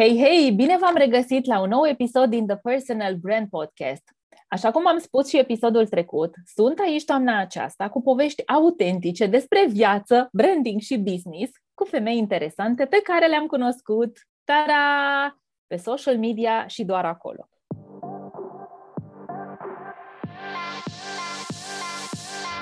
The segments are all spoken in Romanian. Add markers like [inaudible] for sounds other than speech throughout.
Hei, hei, bine v-am regăsit la un nou episod din The Personal Brand Podcast. Așa cum am spus și episodul trecut, sunt aici toamna aceasta cu povești autentice despre viață, branding și business cu femei interesante pe care le-am cunoscut, tara, pe social media și doar acolo.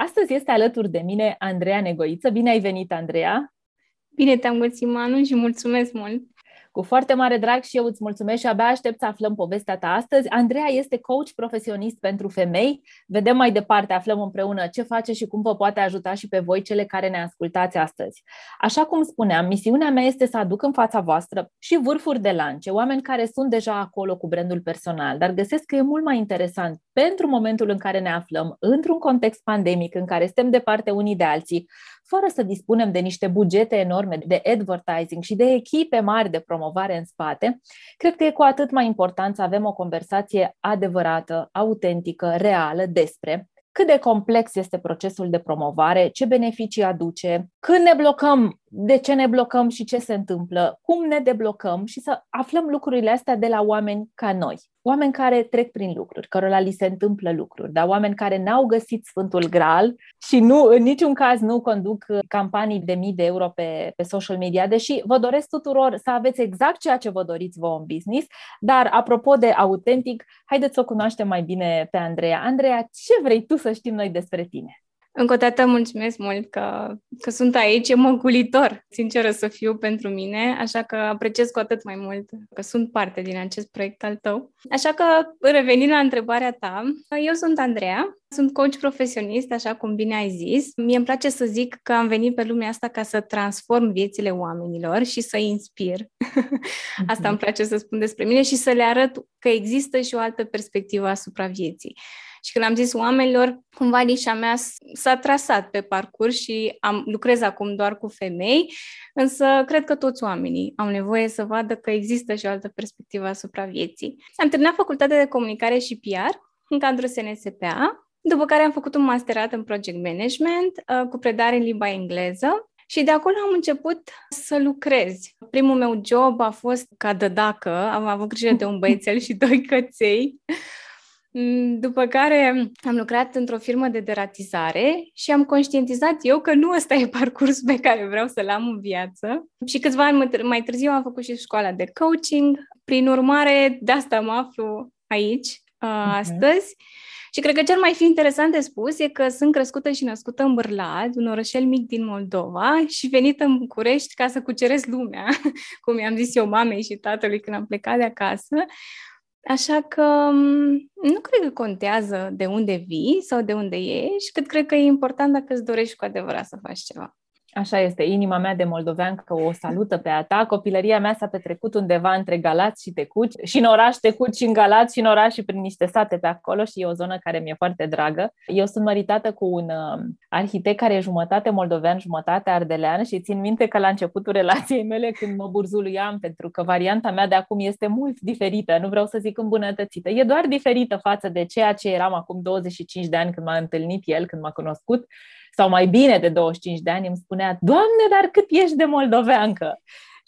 Astăzi este alături de mine Andreea Negoiță. Bine ai venit, Andreea! Bine te-am găsit, Manu, și mulțumesc mult! Cu foarte mare drag și eu îți mulțumesc și abia aștept să aflăm povestea ta astăzi. Andreea este coach profesionist pentru femei. Vedem mai departe, aflăm împreună ce face și cum vă poate ajuta și pe voi cele care ne ascultați astăzi. Așa cum spuneam, misiunea mea este să aduc în fața voastră și vârfuri de lance, oameni care sunt deja acolo cu brandul personal, dar găsesc că e mult mai interesant pentru momentul în care ne aflăm, într-un context pandemic, în care suntem departe unii de alții, fără să dispunem de niște bugete enorme de advertising și de echipe mari de promovare în spate, cred că e cu atât mai important să avem o conversație adevărată, autentică, reală despre cât de complex este procesul de promovare, ce beneficii aduce, când ne blocăm, de ce ne blocăm și ce se întâmplă, cum ne deblocăm și să aflăm lucrurile astea de la oameni ca noi. Oameni care trec prin lucruri, cărora li se întâmplă lucruri, dar oameni care n-au găsit Sfântul Graal și nu, în niciun caz nu conduc campanii de mii de euro pe, pe social media, deși vă doresc tuturor să aveți exact ceea ce vă doriți vouă în business, dar apropo de autentic, haideți să o cunoaștem mai bine pe Andreea. Andreea, ce vrei tu să știm noi despre tine? Încă o dată mulțumesc mult că, că sunt aici, e măgulitor, sinceră să fiu pentru mine, așa că apreciez cu atât mai mult că sunt parte din acest proiect al tău. Așa că, revenind la întrebarea ta, eu sunt Andreea, sunt coach profesionist, așa cum bine ai zis. Mie îmi place să zic că am venit pe lumea asta ca să transform viețile oamenilor și să inspir. asta îmi place să spun despre mine și să le arăt că există și o altă perspectivă asupra vieții. Și când am zis oamenilor, cumva nișa mea s-a trasat pe parcurs și am, lucrez acum doar cu femei, însă cred că toți oamenii au nevoie să vadă că există și o altă perspectivă asupra vieții. Am terminat facultatea de comunicare și PR în cadrul SNSPA, după care am făcut un masterat în project management uh, cu predare în limba engleză și de acolo am început să lucrez. Primul meu job a fost ca dădacă, am avut grijă de un băiețel și doi căței Mm, după care am lucrat într-o firmă de deratizare și am conștientizat eu că nu ăsta e parcursul pe care vreau să-l am în viață. Și câțiva ani mai târziu am făcut și școala de coaching. Prin urmare, de asta mă aflu aici uh, astăzi. Și cred că cel mai fi interesant de spus e că sunt crescută și născută în Bârlad, un orășel mic din Moldova, și venită în București ca să cuceresc lumea, [laughs] cum i-am zis eu mamei și tatălui când am plecat de acasă. Așa că mm, nu cred că contează de unde vii sau de unde ești, cât cred că e important dacă îți dorești cu adevărat să faci ceva. Așa este, inima mea de moldoveancă o salută pe a ta. Copilăria mea s-a petrecut undeva între Galați și Tecuci, și în oraș Tecuci și în Galați și în oraș și prin niște sate pe acolo și e o zonă care mi-e foarte dragă. Eu sunt măritată cu un uh, arhitect care e jumătate moldovean, jumătate ardelean și țin minte că la începutul relației mele când mă burzuluiam, pentru că varianta mea de acum este mult diferită, nu vreau să zic îmbunătățită, e doar diferită față de ceea ce eram acum 25 de ani când m-a întâlnit el, când m-a cunoscut sau mai bine de 25 de ani, îmi spunea, Doamne, dar cât ești de moldoveancă!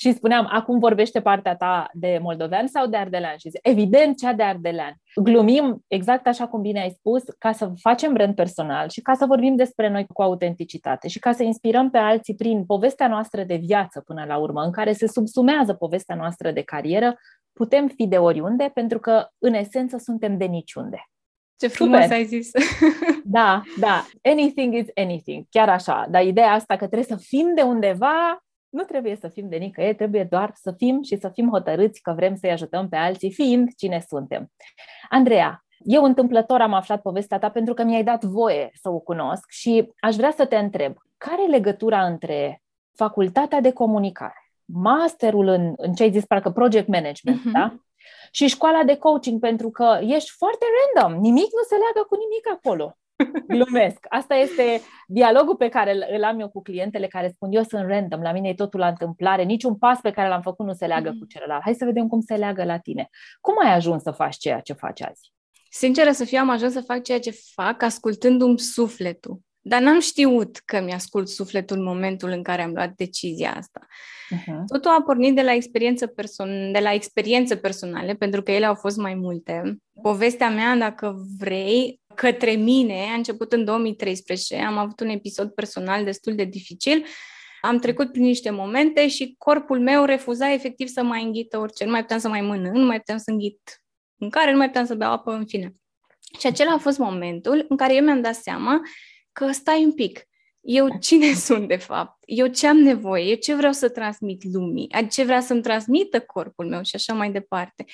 Și îi spuneam, acum vorbește partea ta de moldovean sau de ardelean? Și zice, evident, cea de ardelean. Glumim, exact așa cum bine ai spus, ca să facem brand personal și ca să vorbim despre noi cu autenticitate și ca să inspirăm pe alții prin povestea noastră de viață până la urmă, în care se subsumează povestea noastră de carieră, putem fi de oriunde, pentru că, în esență, suntem de niciunde. Ce frumos Super. ai zis! [laughs] Da, da. Anything is anything. Chiar așa. Dar ideea asta că trebuie să fim de undeva, nu trebuie să fim de nicăieri, trebuie doar să fim și să fim hotărâți că vrem să-i ajutăm pe alții, fiind cine suntem. Andreea, eu întâmplător am aflat povestea ta pentru că mi-ai dat voie să o cunosc și aș vrea să te întreb, care e legătura între facultatea de comunicare, masterul în, în ce ai zis, parcă project management, uh-huh. da? Și școala de coaching, pentru că ești foarte random, nimic nu se leagă cu nimic acolo. [laughs] Glumesc. Asta este dialogul pe care îl am eu cu clientele care spun eu sunt random, la mine e totul la întâmplare, niciun pas pe care l-am făcut nu se leagă mm. cu celălalt. Hai să vedem cum se leagă la tine. Cum ai ajuns să faci ceea ce faci azi? Sinceră să fiu, am ajuns să fac ceea ce fac ascultându-mi sufletul. Dar n-am știut că mi-ascult sufletul în momentul în care am luat decizia asta. Uh-huh. Totul a pornit de la, experiență person- de la experiențe personale, pentru că ele au fost mai multe. Povestea mea, dacă vrei, către mine a început în 2013. Am avut un episod personal destul de dificil. Am trecut prin niște momente și corpul meu refuza efectiv să mai înghită orice. Nu mai puteam să mai mănânc, nu mai puteam să înghit care nu mai puteam să beau apă, în fine. Și acela a fost momentul în care eu mi-am dat seama că stai un pic, eu cine [laughs] sunt de fapt? Eu ce am nevoie? Eu ce vreau să transmit lumii? Ce vrea să-mi transmită corpul meu și așa mai departe.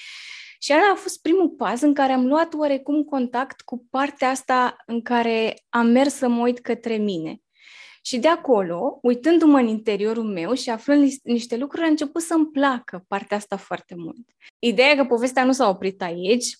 Și ăla a fost primul pas în care am luat oarecum contact cu partea asta în care am mers să mă uit către mine. Și de acolo, uitându-mă în interiorul meu și aflând niște lucruri, a început să-mi placă partea asta foarte mult. Ideea e că povestea nu s-a oprit aici.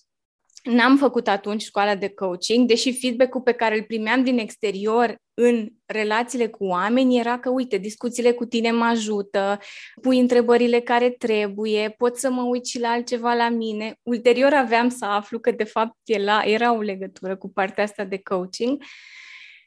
N-am făcut atunci școala de coaching, deși feedback-ul pe care îl primeam din exterior în relațiile cu oameni era că, uite, discuțiile cu tine mă ajută, pui întrebările care trebuie, pot să mă uit și la altceva la mine. Ulterior aveam să aflu că, de fapt, era, era o legătură cu partea asta de coaching.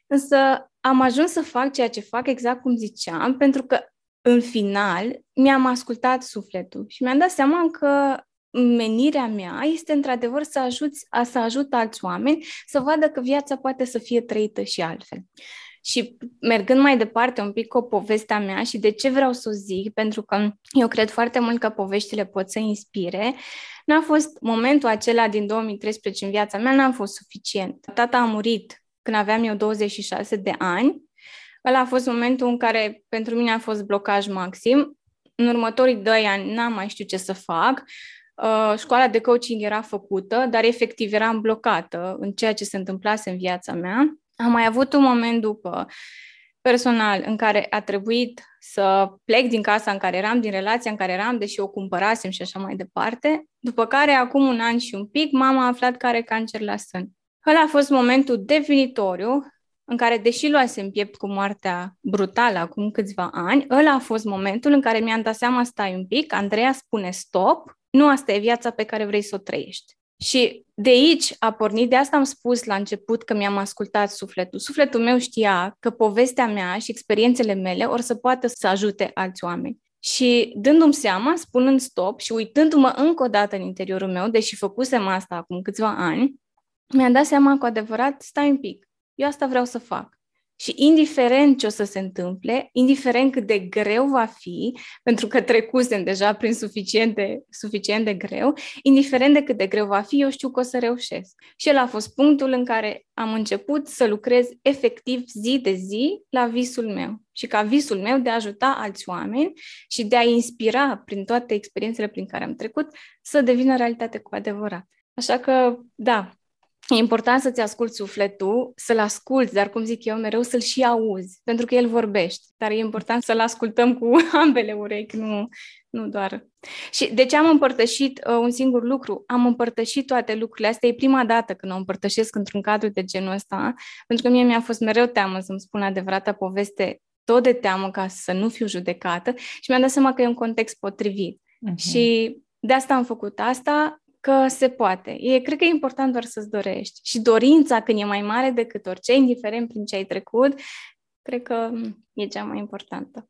Însă am ajuns să fac ceea ce fac exact cum ziceam, pentru că în final mi-am ascultat sufletul și mi-am dat seama că menirea mea este într-adevăr să ajuți, să ajut alți oameni să vadă că viața poate să fie trăită și altfel. Și mergând mai departe un pic cu povestea mea și de ce vreau să o zic, pentru că eu cred foarte mult că poveștile pot să inspire, n-a fost momentul acela din 2013 în viața mea, n-a fost suficient. Tata a murit când aveam eu 26 de ani. Ăla a fost momentul în care pentru mine a fost blocaj maxim. În următorii doi ani n-am mai știut ce să fac. Uh, școala de coaching era făcută, dar efectiv eram blocată în ceea ce se întâmplase în viața mea. Am mai avut un moment după personal în care a trebuit să plec din casa în care eram, din relația în care eram, deși o cumpărasem și așa mai departe. După care, acum un an și un pic, mama a aflat că are cancer la sân. Ăla a fost momentul definitoriu în care, deși luasem piept cu moartea brutală acum câțiva ani, ăla a fost momentul în care mi-am dat seama, stai un pic, Andreea spune stop, nu asta e viața pe care vrei să o trăiești. Și de aici a pornit, de asta am spus la început că mi-am ascultat sufletul. Sufletul meu știa că povestea mea și experiențele mele or să poată să ajute alți oameni. Și dându-mi seama, spunând stop și uitându-mă încă o dată în interiorul meu, deși făcusem asta acum câțiva ani, mi-am dat seama cu adevărat, stai un pic, eu asta vreau să fac. Și indiferent ce o să se întâmple, indiferent cât de greu va fi, pentru că trecusem deja prin suficient de, suficient de greu, indiferent de cât de greu va fi, eu știu că o să reușesc. Și el a fost punctul în care am început să lucrez efectiv zi de zi la visul meu. Și ca visul meu de a ajuta alți oameni și de a inspira prin toate experiențele prin care am trecut să devină realitate cu adevărat. Așa că, da, E important să-ți asculți sufletul, să-l asculți, dar cum zic eu mereu, să-l și auzi, pentru că el vorbește. Dar e important să-l ascultăm cu [laughs] ambele urechi, nu, nu doar. Și de ce am împărtășit uh, un singur lucru? Am împărtășit toate lucrurile astea. E prima dată când o împărtășesc într-un cadru de genul ăsta, pentru că mie mi-a fost mereu teamă să-mi spun adevărata poveste, tot de teamă ca să nu fiu judecată și mi-am dat seama că e un context potrivit. Uh-huh. Și de asta am făcut asta că se poate. E, cred că e important doar să-ți dorești. Și dorința, când e mai mare decât orice, indiferent prin ce ai trecut, cred că e cea mai importantă.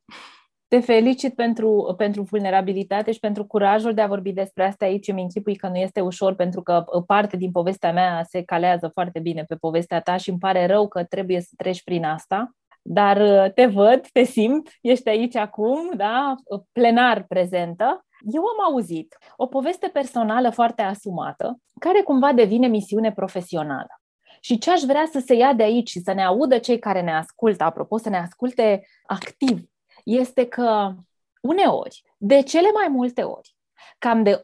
Te felicit pentru, pentru vulnerabilitate și pentru curajul de a vorbi despre asta aici. Îmi închipui că nu este ușor pentru că uh, parte din povestea mea se calează foarte bine pe povestea ta și îmi pare rău că trebuie să treci prin asta. Dar uh, te văd, te simt, ești aici acum, da, plenar prezentă eu am auzit o poveste personală foarte asumată, care cumva devine misiune profesională. Și ce aș vrea să se ia de aici și să ne audă cei care ne ascultă, apropo, să ne asculte activ, este că uneori, de cele mai multe ori, cam de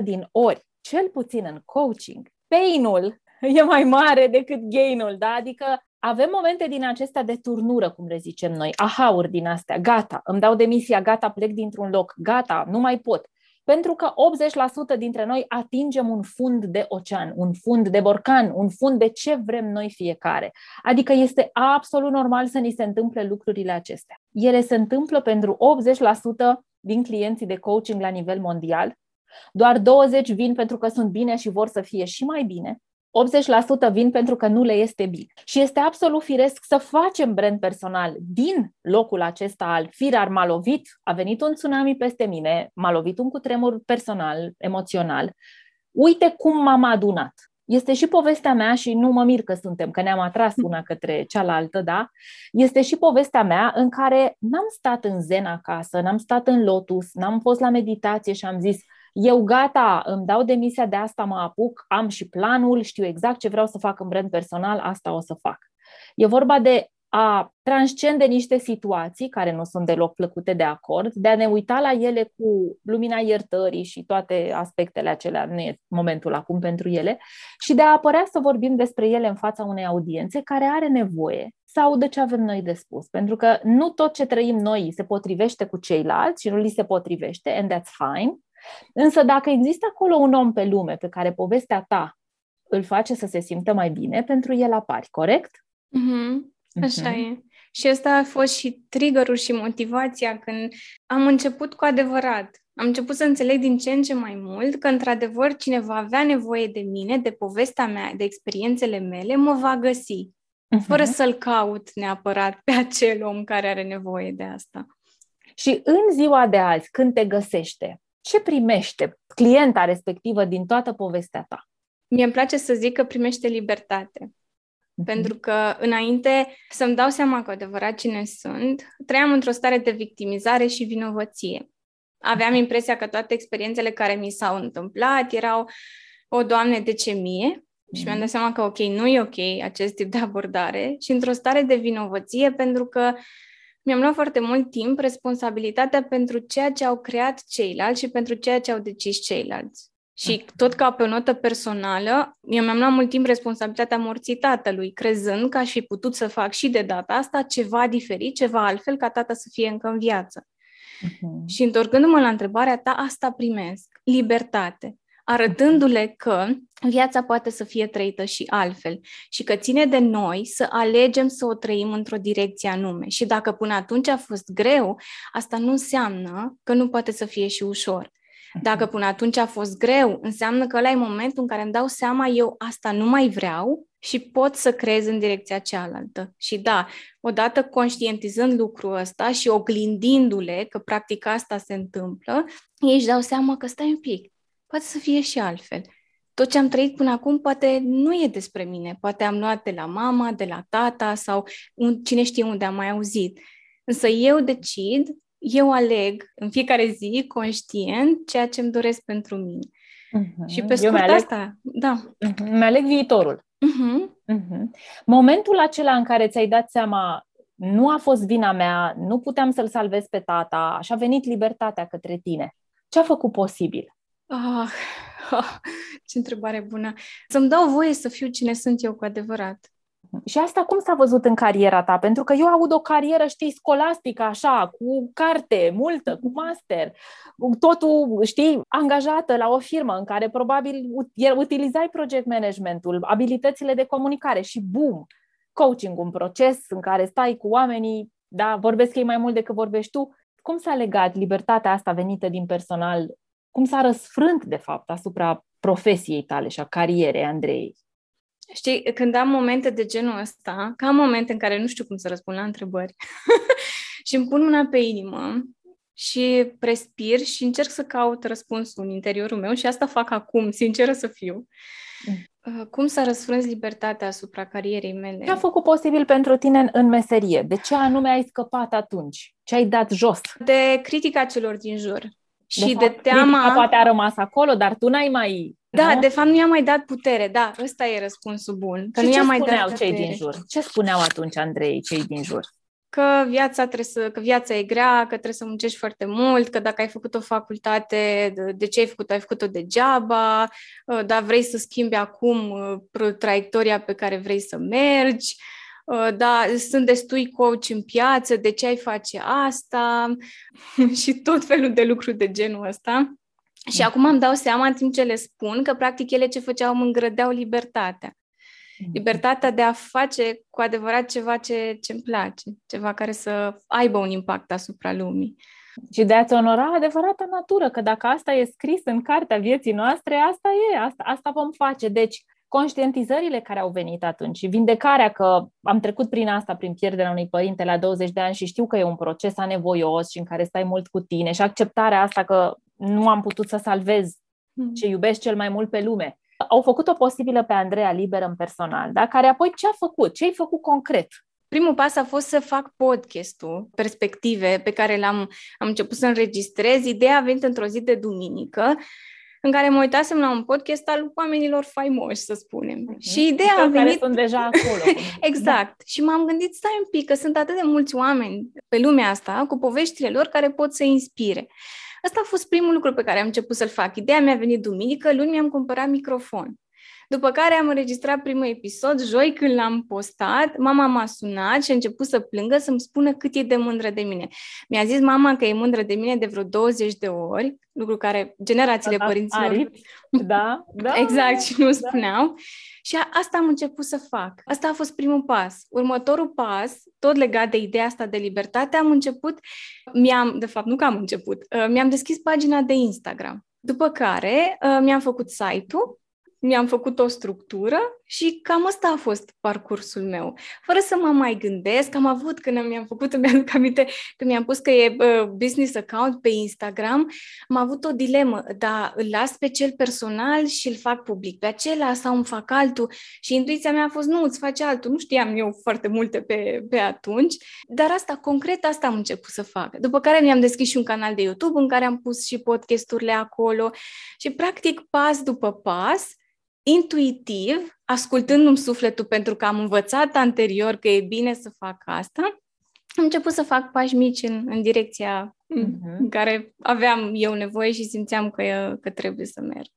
80% din ori, cel puțin în coaching, pain-ul e mai mare decât gain-ul, da? Adică avem momente din acestea de turnură, cum le zicem noi, ahauri din astea, gata, îmi dau demisia, gata, plec dintr-un loc, gata, nu mai pot. Pentru că 80% dintre noi atingem un fund de ocean, un fund de borcan, un fund de ce vrem noi fiecare. Adică este absolut normal să ni se întâmple lucrurile acestea. Ele se întâmplă pentru 80% din clienții de coaching la nivel mondial. Doar 20 vin pentru că sunt bine și vor să fie și mai bine 80% vin pentru că nu le este bine. Și este absolut firesc să facem brand personal din locul acesta al firar m-a lovit, a venit un tsunami peste mine, m-a lovit un cutremur personal, emoțional. Uite cum m-am adunat. Este și povestea mea și nu mă mir că suntem, că ne-am atras una către cealaltă, da? Este și povestea mea în care n-am stat în zen acasă, n-am stat în lotus, n-am fost la meditație și am zis, eu gata, îmi dau demisia de asta, mă apuc, am și planul, știu exact ce vreau să fac în brand personal, asta o să fac. E vorba de a transcende niște situații care nu sunt deloc plăcute de acord, de a ne uita la ele cu lumina iertării și toate aspectele acelea, nu e momentul acum pentru ele, și de a apărea să vorbim despre ele în fața unei audiențe care are nevoie să audă ce avem noi de spus. Pentru că nu tot ce trăim noi se potrivește cu ceilalți și nu li se potrivește, and that's fine. Însă dacă există acolo un om pe lume pe care povestea ta îl face să se simtă mai bine, pentru el apari, corect? Mm-hmm. Așa mm-hmm. e. Și asta a fost și triggerul și motivația când am început cu adevărat. Am început să înțeleg din ce în ce mai mult că, într-adevăr, cine va avea nevoie de mine, de povestea mea, de experiențele mele, mă va găsi. Uh-huh. Fără să-l caut neapărat pe acel om care are nevoie de asta. Și în ziua de azi, când te găsește, ce primește clienta respectivă din toată povestea ta? Mie îmi place să zic că primește libertate. Mm-hmm. Pentru că înainte să-mi dau seama cu adevărat cine sunt, trăiam într-o stare de victimizare și vinovăție. Aveam mhm. impresia că toate experiențele care mi s-au întâmplat erau o, Doamne, de ce mie? Mm-hmm. Și mi-am dat seama că, ok, nu e ok acest tip de abordare și într-o stare de vinovăție pentru că mi-am luat foarte mult timp responsabilitatea pentru ceea ce au creat ceilalți și pentru ceea ce au decis ceilalți. Și tot ca pe o notă personală, eu mi-am luat mult timp responsabilitatea morții tatălui, crezând că aș fi putut să fac și de data asta ceva diferit, ceva altfel, ca tata să fie încă în viață. Uh-huh. Și întorcându-mă la întrebarea ta, asta primesc. Libertate arătându-le că viața poate să fie trăită și altfel și că ține de noi să alegem să o trăim într-o direcție anume. Și dacă până atunci a fost greu, asta nu înseamnă că nu poate să fie și ușor. Dacă până atunci a fost greu, înseamnă că ăla e momentul în care îmi dau seama eu asta nu mai vreau și pot să creez în direcția cealaltă. Și da, odată conștientizând lucrul ăsta și oglindindu-le că practic asta se întâmplă, ei își dau seama că stai un pic, poate să fie și altfel. Tot ce am trăit până acum poate nu e despre mine, poate am luat de la mama, de la tata sau un, cine știe unde am mai auzit. Însă eu decid, eu aleg în fiecare zi, conștient, ceea ce îmi doresc pentru mine. Uh-huh. Și pe scurt aleg, asta, da. Uh-huh. Mi-aleg viitorul. Uh-huh. Uh-huh. Momentul acela în care ți-ai dat seama nu a fost vina mea, nu puteam să-l salvez pe tata și a venit libertatea către tine. Ce a făcut posibil? Ah, ah, ce întrebare bună! Să-mi dau voie să fiu cine sunt eu cu adevărat. Și asta cum s-a văzut în cariera ta? Pentru că eu aud o carieră, știi, scolastică, așa, cu carte multă, cu master, totul, știi, angajată la o firmă în care probabil utilizai project managementul, abilitățile de comunicare și bum, coaching, un proces în care stai cu oamenii, da, vorbesc ei mai mult decât vorbești tu. Cum s-a legat libertatea asta venită din personal cum s-a răsfrânt, de fapt, asupra profesiei tale și a carierei Andrei? Știi, când am momente de genul ăsta, ca am momente în care nu știu cum să răspund la întrebări [laughs] și îmi pun mâna pe inimă și respir și încerc să caut răspunsul în interiorul meu și asta fac acum, sinceră să fiu. Mm. Uh, cum s-a răsfrâns libertatea asupra carierei mele? Ce a făcut posibil pentru tine în meserie? De ce anume ai scăpat atunci? Ce ai dat jos? De critica celor din jur. Și de, fapt, de teama... poate a rămas acolo, dar tu n-ai mai... Da, nu? de fapt nu i-a mai dat putere, da, ăsta e răspunsul bun. Că și nu ce i-a mai dat cei putere. din jur? Ce spuneau atunci, Andrei, cei din jur? Că viața, trebuie să, că viața e grea, că trebuie să muncești foarte mult, că dacă ai făcut o facultate, de, de ce ai făcut-o? Ai făcut-o degeaba, ă, dar vrei să schimbi acum ă, traiectoria pe care vrei să mergi. Uh, da, sunt destui coach în piață, de ce ai face asta [laughs] și tot felul de lucruri de genul ăsta. Și mm. acum îmi dau seama în timp ce le spun că practic ele ce făceau mă îngrădeau libertatea. Mm. Libertatea de a face cu adevărat ceva ce îmi place, ceva care să aibă un impact asupra lumii. Și de a-ți onora adevărata natură, că dacă asta e scris în cartea vieții noastre, asta e, asta, asta vom face. Deci, conștientizările care au venit atunci, vindecarea că am trecut prin asta, prin pierderea unui părinte la 20 de ani și știu că e un proces anevoios și în care stai mult cu tine și acceptarea asta că nu am putut să salvez hmm. ce iubesc cel mai mult pe lume. Au făcut-o posibilă pe Andreea Liber în personal, da? care apoi ce a făcut? Ce ai făcut concret? Primul pas a fost să fac podcastul, perspective pe care l-am am început să înregistrez. Ideea a venit într-o zi de duminică în care mă uitasem la un podcast al oamenilor faimoși, să spunem. Uh-huh. Și ideea a venit... Care sunt deja acolo. [laughs] exact. Da. Și m-am gândit, stai un pic, că sunt atât de mulți oameni pe lumea asta, cu poveștile lor, care pot să inspire. Asta a fost primul lucru pe care am început să-l fac. Ideea mi-a venit duminică, luni mi-am cumpărat microfon. După care am înregistrat primul episod, joi când l-am postat, mama m-a sunat și a început să plângă, să-mi spună cât e de mândră de mine. Mi-a zis mama că e mândră de mine de vreo 20 de ori, lucru care generațiile da, părinților... Aripi. Da, da. [laughs] exact, și nu da. spuneau. Și a, asta am început să fac. Asta a fost primul pas. Următorul pas, tot legat de ideea asta de libertate, am început, mi-am, de fapt, nu că am început, uh, mi-am deschis pagina de Instagram. După care uh, mi-am făcut site-ul mi-am făcut o structură și cam asta a fost parcursul meu. Fără să mă mai gândesc, am avut când mi-am făcut, îmi aduc aminte, când mi-am pus că e uh, business account pe Instagram, am avut o dilemă, dar îl las pe cel personal și îl fac public pe acela sau îmi fac altul și intuiția mea a fost nu, îți faci altul. Nu știam eu foarte multe pe, pe atunci, dar asta, concret, asta am început să fac. După care mi-am deschis și un canal de YouTube în care am pus și podcasturile acolo și practic pas după pas intuitiv, ascultându-mi sufletul pentru că am învățat anterior că e bine să fac asta, am început să fac pași mici în, în direcția uh-huh. în care aveam eu nevoie și simțeam că, că trebuie să merg.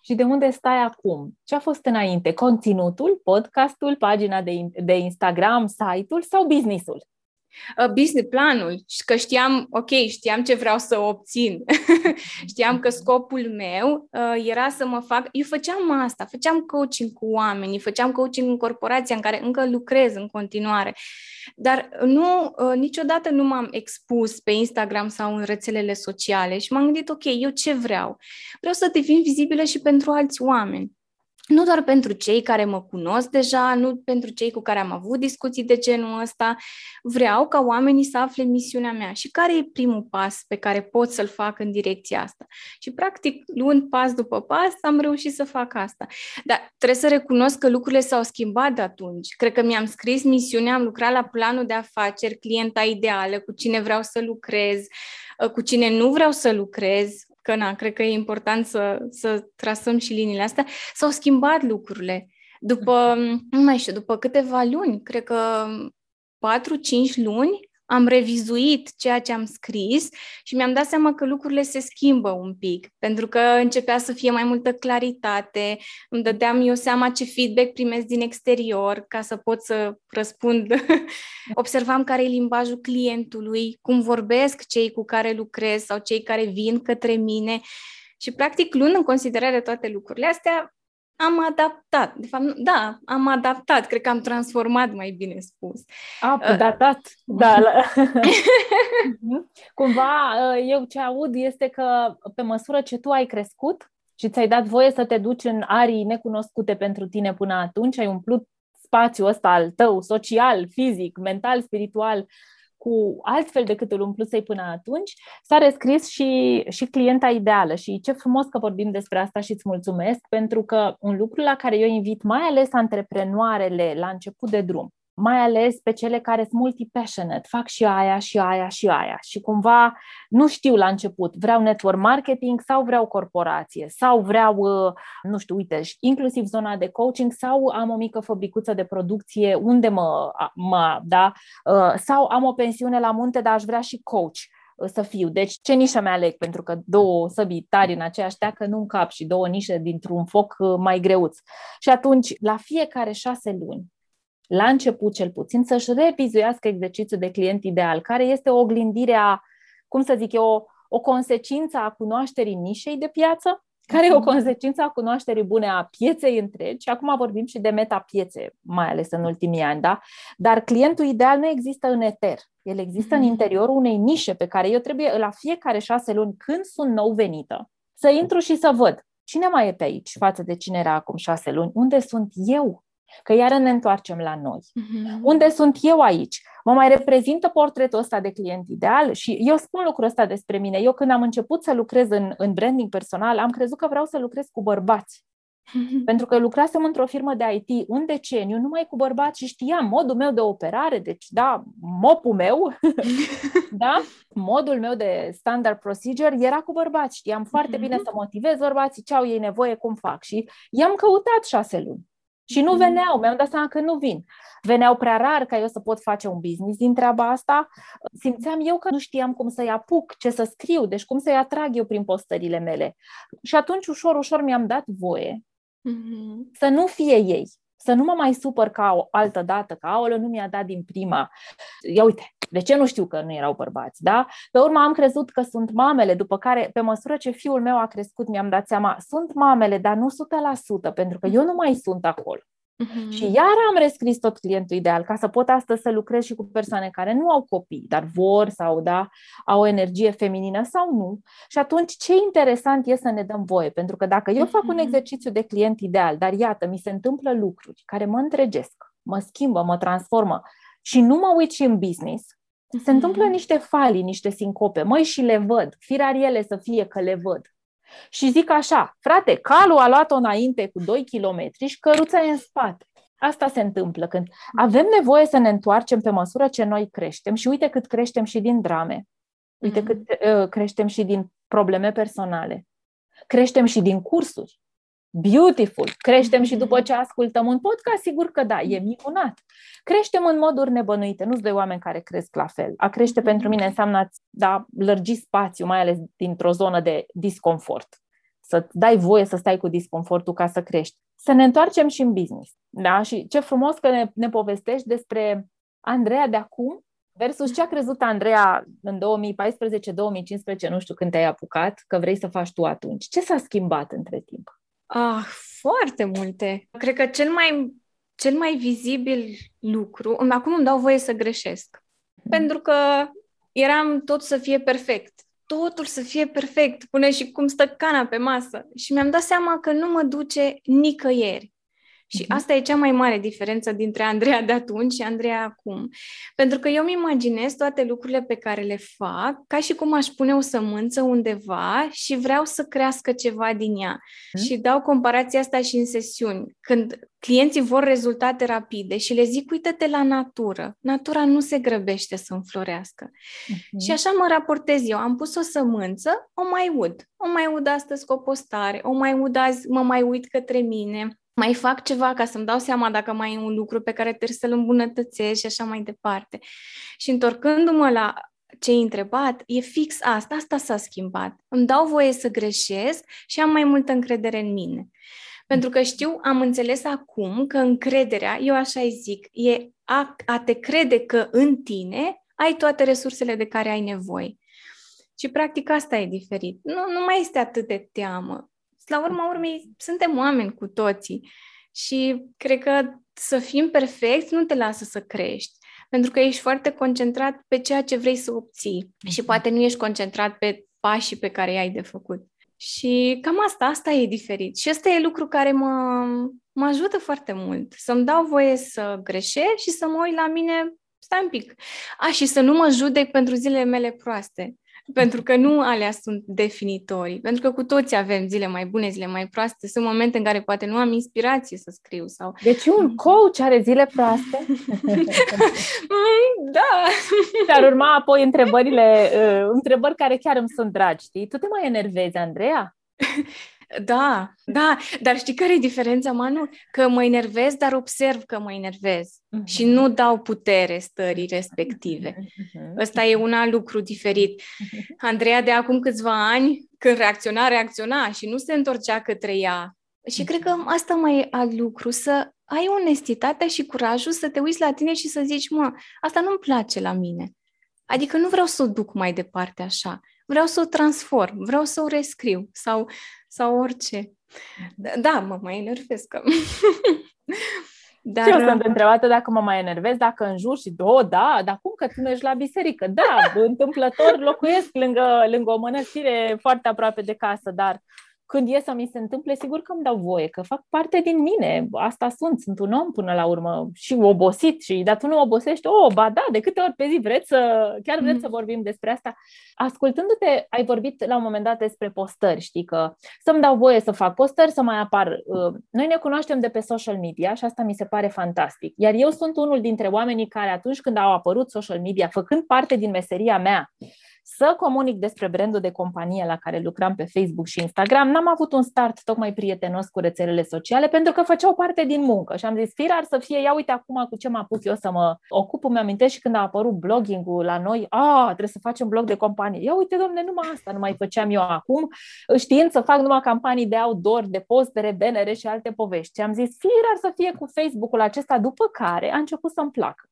Și de unde stai acum? Ce a fost înainte? Conținutul, podcastul, pagina de, de Instagram, site-ul sau businessul? Uh, business planul și că știam, ok, știam ce vreau să obțin. [laughs] știam că scopul meu uh, era să mă fac, eu făceam asta, făceam coaching cu oamenii, făceam coaching în corporația în care încă lucrez în continuare, dar nu, uh, niciodată nu m-am expus pe Instagram sau în rețelele sociale și m-am gândit, ok, eu ce vreau? Vreau să devin vizibilă și pentru alți oameni nu doar pentru cei care mă cunosc deja, nu pentru cei cu care am avut discuții de genul ăsta, vreau ca oamenii să afle misiunea mea și care e primul pas pe care pot să-l fac în direcția asta. Și, practic, luând pas după pas, am reușit să fac asta. Dar trebuie să recunosc că lucrurile s-au schimbat de atunci. Cred că mi-am scris misiunea, am lucrat la planul de afaceri, clienta ideală, cu cine vreau să lucrez, cu cine nu vreau să lucrez, că na, cred că e important să, să trasăm și liniile astea, s-au schimbat lucrurile. După, nu mai știu, după câteva luni, cred că 4-5 luni, am revizuit ceea ce am scris și mi-am dat seama că lucrurile se schimbă un pic, pentru că începea să fie mai multă claritate, îmi dădeam eu seama ce feedback primesc din exterior ca să pot să răspund. [laughs] Observam care e limbajul clientului, cum vorbesc cei cu care lucrez sau cei care vin către mine. Și, practic, luând în considerare toate lucrurile astea, am adaptat. De fapt, da, am adaptat. Cred că am transformat, mai bine spus. A, datat, da. [laughs] Cumva, uh, eu ce aud este că pe măsură ce tu ai crescut și ți-ai dat voie să te duci în arii necunoscute pentru tine până atunci, ai umplut spațiul ăsta al tău, social, fizic, mental, spiritual, cu altfel decât îl umplusei până atunci, s-a rescris și, și clienta ideală. Și ce frumos că vorbim despre asta și îți mulțumesc, pentru că un lucru la care eu invit mai ales antreprenoarele la început de drum, mai ales pe cele care sunt multi-passionate, fac și aia, și aia, și aia. Și cumva nu știu la început, vreau network marketing sau vreau corporație sau vreau, uh, nu știu, uite, inclusiv zona de coaching sau am o mică fabricuță de producție unde mă, mă da, uh, sau am o pensiune la munte, dar aș vrea și coach uh, să fiu. Deci ce nișă mi aleg? Pentru că două săbii tari în aceeași teacă nu încap și două nișe dintr-un foc mai greuț. Și atunci, la fiecare șase luni, la început cel puțin, să-și revizuiască exercițiul de client ideal, care este o oglindire a, cum să zic eu, o consecință a cunoașterii nișei de piață, care e o consecință a cunoașterii bune a pieței întregi. Și acum vorbim și de meta-piețe, mai ales în ultimii ani, da? Dar clientul ideal nu există în eter. El există în interiorul unei nișe pe care eu trebuie la fiecare șase luni, când sunt nou venită, să intru și să văd cine mai e pe aici față de cine era acum șase luni, unde sunt eu Că iară ne întoarcem la noi. Uh-huh. Unde sunt eu aici? Mă mai reprezintă portretul ăsta de client ideal? Și eu spun lucrul ăsta despre mine. Eu când am început să lucrez în, în branding personal, am crezut că vreau să lucrez cu bărbați. Uh-huh. Pentru că lucrasem într-o firmă de IT un deceniu numai cu bărbați și știam modul meu de operare, deci da, mopul meu, [laughs] da, modul meu de standard procedure era cu bărbați. Știam foarte uh-huh. bine să motivez bărbații, ce au ei nevoie, cum fac. Și i-am căutat șase luni. Și nu mm. veneau, mi-am dat seama că nu vin. Veneau prea rar ca eu să pot face un business din treaba asta. Simțeam eu că nu știam cum să-i apuc, ce să scriu, deci cum să-i atrag eu prin postările mele. Și atunci, ușor, ușor mi-am dat voie mm-hmm. să nu fie ei, să nu mă mai supăr ca o altă dată, că aoleu, nu mi-a dat din prima. Ia uite, de ce nu știu că nu erau bărbați, da? Pe urmă am crezut că sunt mamele, după care, pe măsură ce fiul meu a crescut, mi-am dat seama, sunt mamele, dar nu 100%, pentru că eu nu mai sunt acolo. Uh-huh. Și iar am rescris tot clientul ideal ca să pot astăzi să lucrez și cu persoane care nu au copii, dar vor sau da, au o energie feminină sau nu. Și atunci ce interesant e să ne dăm voie, pentru că dacă eu fac un exercițiu de client ideal, dar iată, mi se întâmplă lucruri care mă întregesc, mă schimbă, mă transformă și nu mă uit și în business, se întâmplă niște falii, niște sincope, măi și le văd, firar ele să fie că le văd. Și zic așa, frate, calul a luat-o înainte cu 2 km și căruța e în spate. Asta se întâmplă când avem nevoie să ne întoarcem pe măsură ce noi creștem și uite cât creștem și din drame, uite mm-hmm. cât uh, creștem și din probleme personale, creștem și din cursuri, beautiful. Creștem și după ce ascultăm un podcast, sigur că da, e minunat. Creștem în moduri nebănuite, nu-s doi oameni care cresc la fel. A crește pentru mine înseamnă a da, lărgi spațiu, mai ales dintr-o zonă de disconfort. Să dai voie să stai cu disconfortul ca să crești. Să ne întoarcem și în business. Da? Și ce frumos că ne, ne povestești despre Andreea de acum versus ce a crezut Andreea în 2014-2015, nu știu când te-ai apucat, că vrei să faci tu atunci. Ce s-a schimbat între timp? Ah, foarte multe. Cred că cel mai, cel mai vizibil lucru, acum îmi dau voie să greșesc, mm. pentru că eram tot să fie perfect. Totul să fie perfect, pune și cum stă cana pe masă. Și mi-am dat seama că nu mă duce nicăieri. Și uh-huh. asta e cea mai mare diferență dintre Andreea de atunci și Andreea acum. Pentru că eu îmi imaginez toate lucrurile pe care le fac ca și cum aș pune o sămânță undeva și vreau să crească ceva din ea. Uh-huh. Și dau comparația asta și în sesiuni. Când clienții vor rezultate rapide și le zic, uite-te la natură. Natura nu se grăbește să înflorească. Uh-huh. Și așa mă raportez eu. Am pus o sămânță, o mai ud. O mai ud astăzi cu o postare, o mai ud azi, mă mai uit către mine mai fac ceva ca să-mi dau seama dacă mai e un lucru pe care trebuie să-l îmbunătățesc și așa mai departe. Și întorcându-mă la ce ai întrebat, e fix asta, asta s-a schimbat. Îmi dau voie să greșesc și am mai multă încredere în mine. Pentru că știu, am înțeles acum că încrederea, eu așa îi zic, e a, a te crede că în tine ai toate resursele de care ai nevoie. Și practic asta e diferit. Nu, nu mai este atât de teamă la urma urmei, suntem oameni cu toții și cred că să fim perfecți nu te lasă să crești, pentru că ești foarte concentrat pe ceea ce vrei să obții și mhm. poate nu ești concentrat pe pașii pe care i-ai de făcut. Și cam asta, asta e diferit. Și ăsta e lucru care mă, mă ajută foarte mult. Să-mi dau voie să greșesc și să mă uit la mine, stai un pic. A, și să nu mă judec pentru zilele mele proaste. Pentru că nu alea sunt definitorii. Pentru că cu toți avem zile mai bune, zile mai proaste. Sunt momente în care poate nu am inspirație să scriu. sau. Deci un coach are zile proaste? [laughs] Mm, da. Și ar urma apoi întrebările, uh, întrebări care chiar îmi sunt dragi, știi? Tu te mai enervezi, Andreea? [laughs] Da, da, dar știi care e diferența, Manu? Că mă enervez, dar observ că mă enervez uh-huh. și nu dau putere stării respective. Uh-huh. Ăsta e un alt lucru diferit. Andreea de acum câțiva ani, când reacționa, reacționa și nu se întorcea către ea. Și cred că asta mai e alt lucru, să ai onestitatea și curajul să te uiți la tine și să zici, mă, asta nu-mi place la mine. Adică nu vreau să o duc mai departe așa. Vreau să o transform, vreau să o rescriu sau, sau orice. Da, mă mai enervez că... Dar... [laughs] Și eu sunt uh, întrebată dacă mă mai enervez, dacă în jur și, o, da, dar cum că tu mergi la biserică? Da, [laughs] întâmplător locuiesc lângă, lângă o mănăstire foarte aproape de casă, dar când e să mi se întâmple, sigur că îmi dau voie, că fac parte din mine. Asta sunt, sunt un om până la urmă și obosit și dar tu nu obosești? Oh, ba da, de câte ori pe zi vreți să, chiar vreți mm. să vorbim despre asta? Ascultându-te, ai vorbit la un moment dat despre postări, știi că să-mi dau voie să fac postări, să mai apar. Uh, noi ne cunoaștem de pe social media și asta mi se pare fantastic. Iar eu sunt unul dintre oamenii care atunci când au apărut social media, făcând parte din meseria mea, să comunic despre brandul de companie la care lucram pe Facebook și Instagram, n-am avut un start tocmai prietenos cu rețelele sociale pentru că făceau parte din muncă și am zis, firar să fie, ia uite acum cu ce mă apuc eu să mă ocup, îmi amintesc și când a apărut blogging-ul la noi, a, trebuie să facem blog de companie. Ia uite, domne, numai asta nu mai făceam eu acum, știind să fac numai campanii de outdoor, de postere, benere și alte povești. Și am zis, firar să fie cu Facebook-ul acesta, după care a început să-mi placă.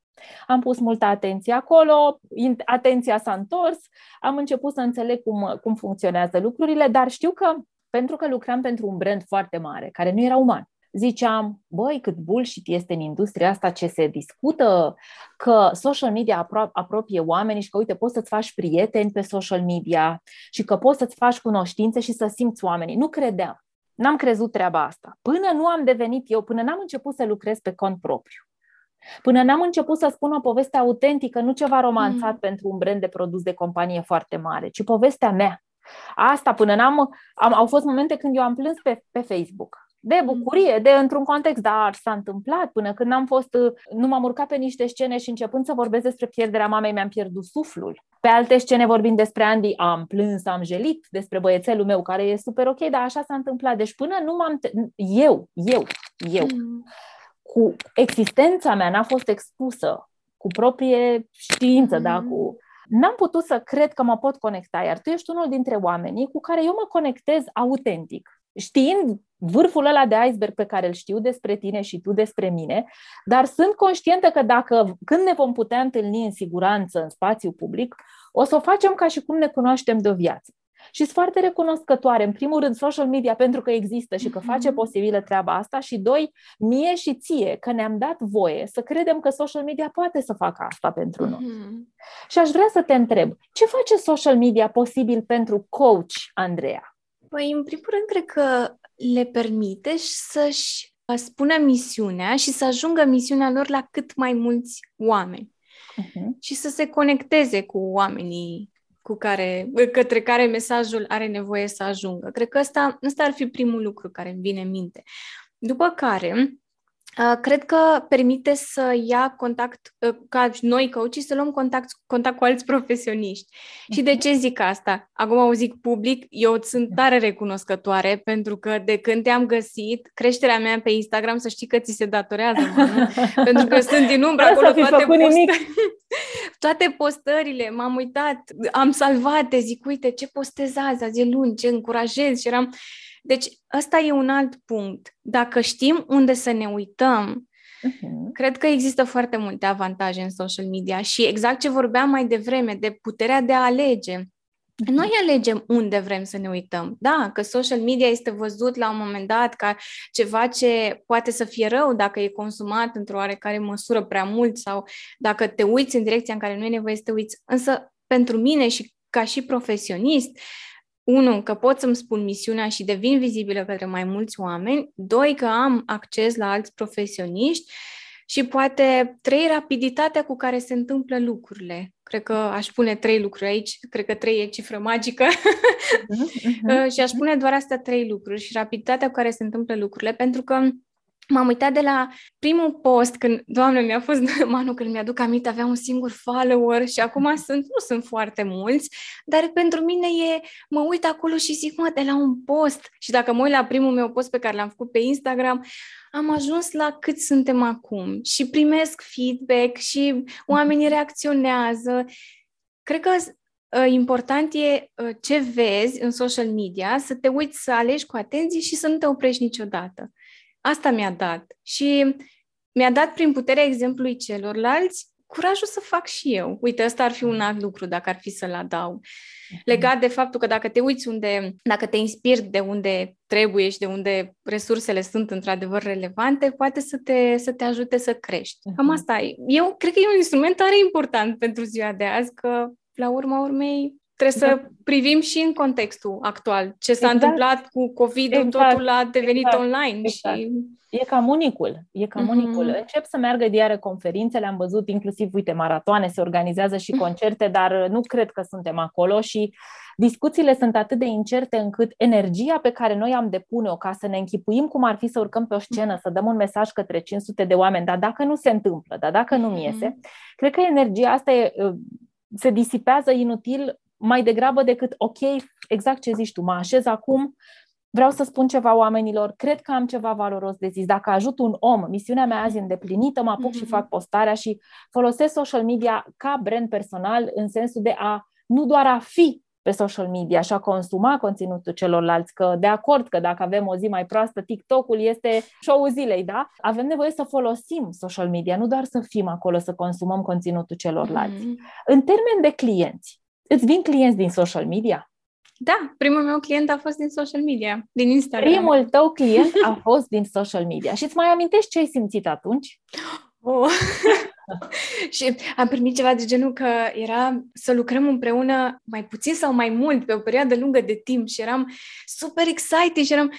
Am pus multă atenție acolo, atenția s-a întors, am început să înțeleg cum, cum funcționează lucrurile, dar știu că pentru că lucram pentru un brand foarte mare, care nu era uman, ziceam, băi, cât bullshit este în industria asta ce se discută, că social media apro- apropie oamenii și că, uite, poți să-ți faci prieteni pe social media și că poți să-ți faci cunoștințe și să simți oamenii. Nu credeam. N-am crezut treaba asta. Până nu am devenit eu, până n-am început să lucrez pe cont propriu. Până n-am început să spun o poveste autentică, nu ceva romanțat mm. pentru un brand de produs de companie foarte mare, ci povestea mea. Asta până n-am... Am, au fost momente când eu am plâns pe, pe Facebook. De mm. bucurie, de într-un context, dar s-a întâmplat până când am fost, nu m-am urcat pe niște scene și începând să vorbesc despre pierderea mamei, mi-am pierdut suflul. Pe alte scene vorbind despre Andy, am plâns, am gelit despre băiețelul meu, care e super ok, dar așa s-a întâmplat. Deci până nu m-am... Eu, eu, eu, mm cu existența mea n-a fost expusă, cu proprie știință, mm-hmm. da, cu... N-am putut să cred că mă pot conecta, iar tu ești unul dintre oamenii cu care eu mă conectez autentic, știind vârful ăla de iceberg pe care îl știu despre tine și tu despre mine, dar sunt conștientă că dacă, când ne vom putea întâlni în siguranță în spațiu public, o să o facem ca și cum ne cunoaștem de o viață. Și sunt foarte recunoscătoare, în primul rând, social media pentru că există și că mhm. face posibilă treaba asta și, doi, mie și ție, că ne-am dat voie să credem că social media poate să facă asta pentru noi. Mm-hmm. Și aș vrea să te întreb, ce face social media posibil pentru coach, Andreea? Păi, în primul rând, cred că le permite să-și spună misiunea și să ajungă misiunea lor la cât mai mulți oameni. Uh-huh. Și să se conecteze cu oamenii cu care, către care mesajul are nevoie să ajungă. Cred că ăsta, ăsta ar fi primul lucru care îmi vine în minte. După care, Cred că permite să ia contact, ca noi coachii, să luăm contact, contact cu alți profesioniști. Și de ce zic asta? Acum o zic public, eu sunt tare recunoscătoare pentru că de când te-am găsit, creșterea mea pe Instagram, să știi că ți se datorează, mă, [laughs] Pentru că sunt din umbră acolo toate, post... [laughs] toate postările, m-am uitat, am salvat, zic, uite, ce postez azi, azi e luni, ce încurajez și eram deci, ăsta e un alt punct. Dacă știm unde să ne uităm, uh-huh. cred că există foarte multe avantaje în social media și exact ce vorbeam mai devreme, de puterea de a alege. Uh-huh. Noi alegem unde vrem să ne uităm. Da, că social media este văzut la un moment dat ca ceva ce poate să fie rău dacă e consumat într-o oarecare măsură prea mult sau dacă te uiți în direcția în care nu e nevoie să te uiți. Însă, pentru mine și ca și profesionist, unu, că pot să-mi spun misiunea și devin vizibilă către mai mulți oameni, doi, că am acces la alți profesioniști și poate trei, rapiditatea cu care se întâmplă lucrurile. Cred că aș pune trei lucruri aici, cred că trei e cifră magică uh-huh. [laughs] și aș pune doar astea trei lucruri și rapiditatea cu care se întâmplă lucrurile, pentru că M-am uitat de la primul post, când, doamne, mi-a fost, [laughs] manu, când mi-aduc aminte, aveam un singur follower și acum sunt, nu sunt foarte mulți, dar pentru mine e, mă uit acolo și zic, mă, de la un post. Și dacă mă uit la primul meu post pe care l-am făcut pe Instagram, am ajuns la cât suntem acum și primesc feedback și oamenii reacționează. Cred că ă, important e ă, ce vezi în social media, să te uiți, să alegi cu atenție și să nu te oprești niciodată. Asta mi-a dat. Și mi-a dat prin puterea exemplului celorlalți curajul să fac și eu. Uite, ăsta ar fi un alt lucru dacă ar fi să-l adaug. Mhm. Legat de faptul că dacă te uiți unde, dacă te inspiri de unde trebuie și de unde resursele sunt într-adevăr relevante, poate să te, să te ajute să crești. Cam mhm. asta e. Eu cred că e un instrument tare important pentru ziua de azi, că la urma urmei trebuie să da. privim și în contextul actual. Ce s-a exact. întâmplat cu COVID, exact. totul a devenit exact. online. Exact. Și... E cam unicul. E cam mm-hmm. unicul. Încep să meargă diare conferințele, am văzut inclusiv, uite, maratoane, se organizează și concerte, dar nu cred că suntem acolo și discuțiile sunt atât de incerte încât energia pe care noi am depune-o ca să ne închipuim cum ar fi să urcăm pe o scenă, să dăm un mesaj către 500 de oameni, dar dacă nu se întâmplă, dar dacă nu iese, mm-hmm. cred că energia asta e, se disipează inutil mai degrabă decât, ok, exact ce zici tu, mă așez acum, vreau să spun ceva oamenilor, cred că am ceva valoros de zis. Dacă ajut un om, misiunea mea azi îndeplinită, mă apuc mm-hmm. și mhm. fac postarea și folosesc social media ca brand personal în sensul de a nu doar a fi pe social media și a consuma conținutul celorlalți, că de acord că dacă avem o zi mai proastă, TikTok-ul este show-ul zilei, da? Avem nevoie să folosim social media, nu doar să fim acolo să consumăm conținutul celorlalți. Mm-hmm. În termen de clienți, Îți vin clienți din social media? Da, primul meu client a fost din social media, din Instagram. Primul tău client a fost din social media. Și îți mai amintești ce ai simțit atunci? Oh. [laughs] și am primit ceva de genul că era să lucrăm împreună mai puțin sau mai mult pe o perioadă lungă de timp și eram super excited și eram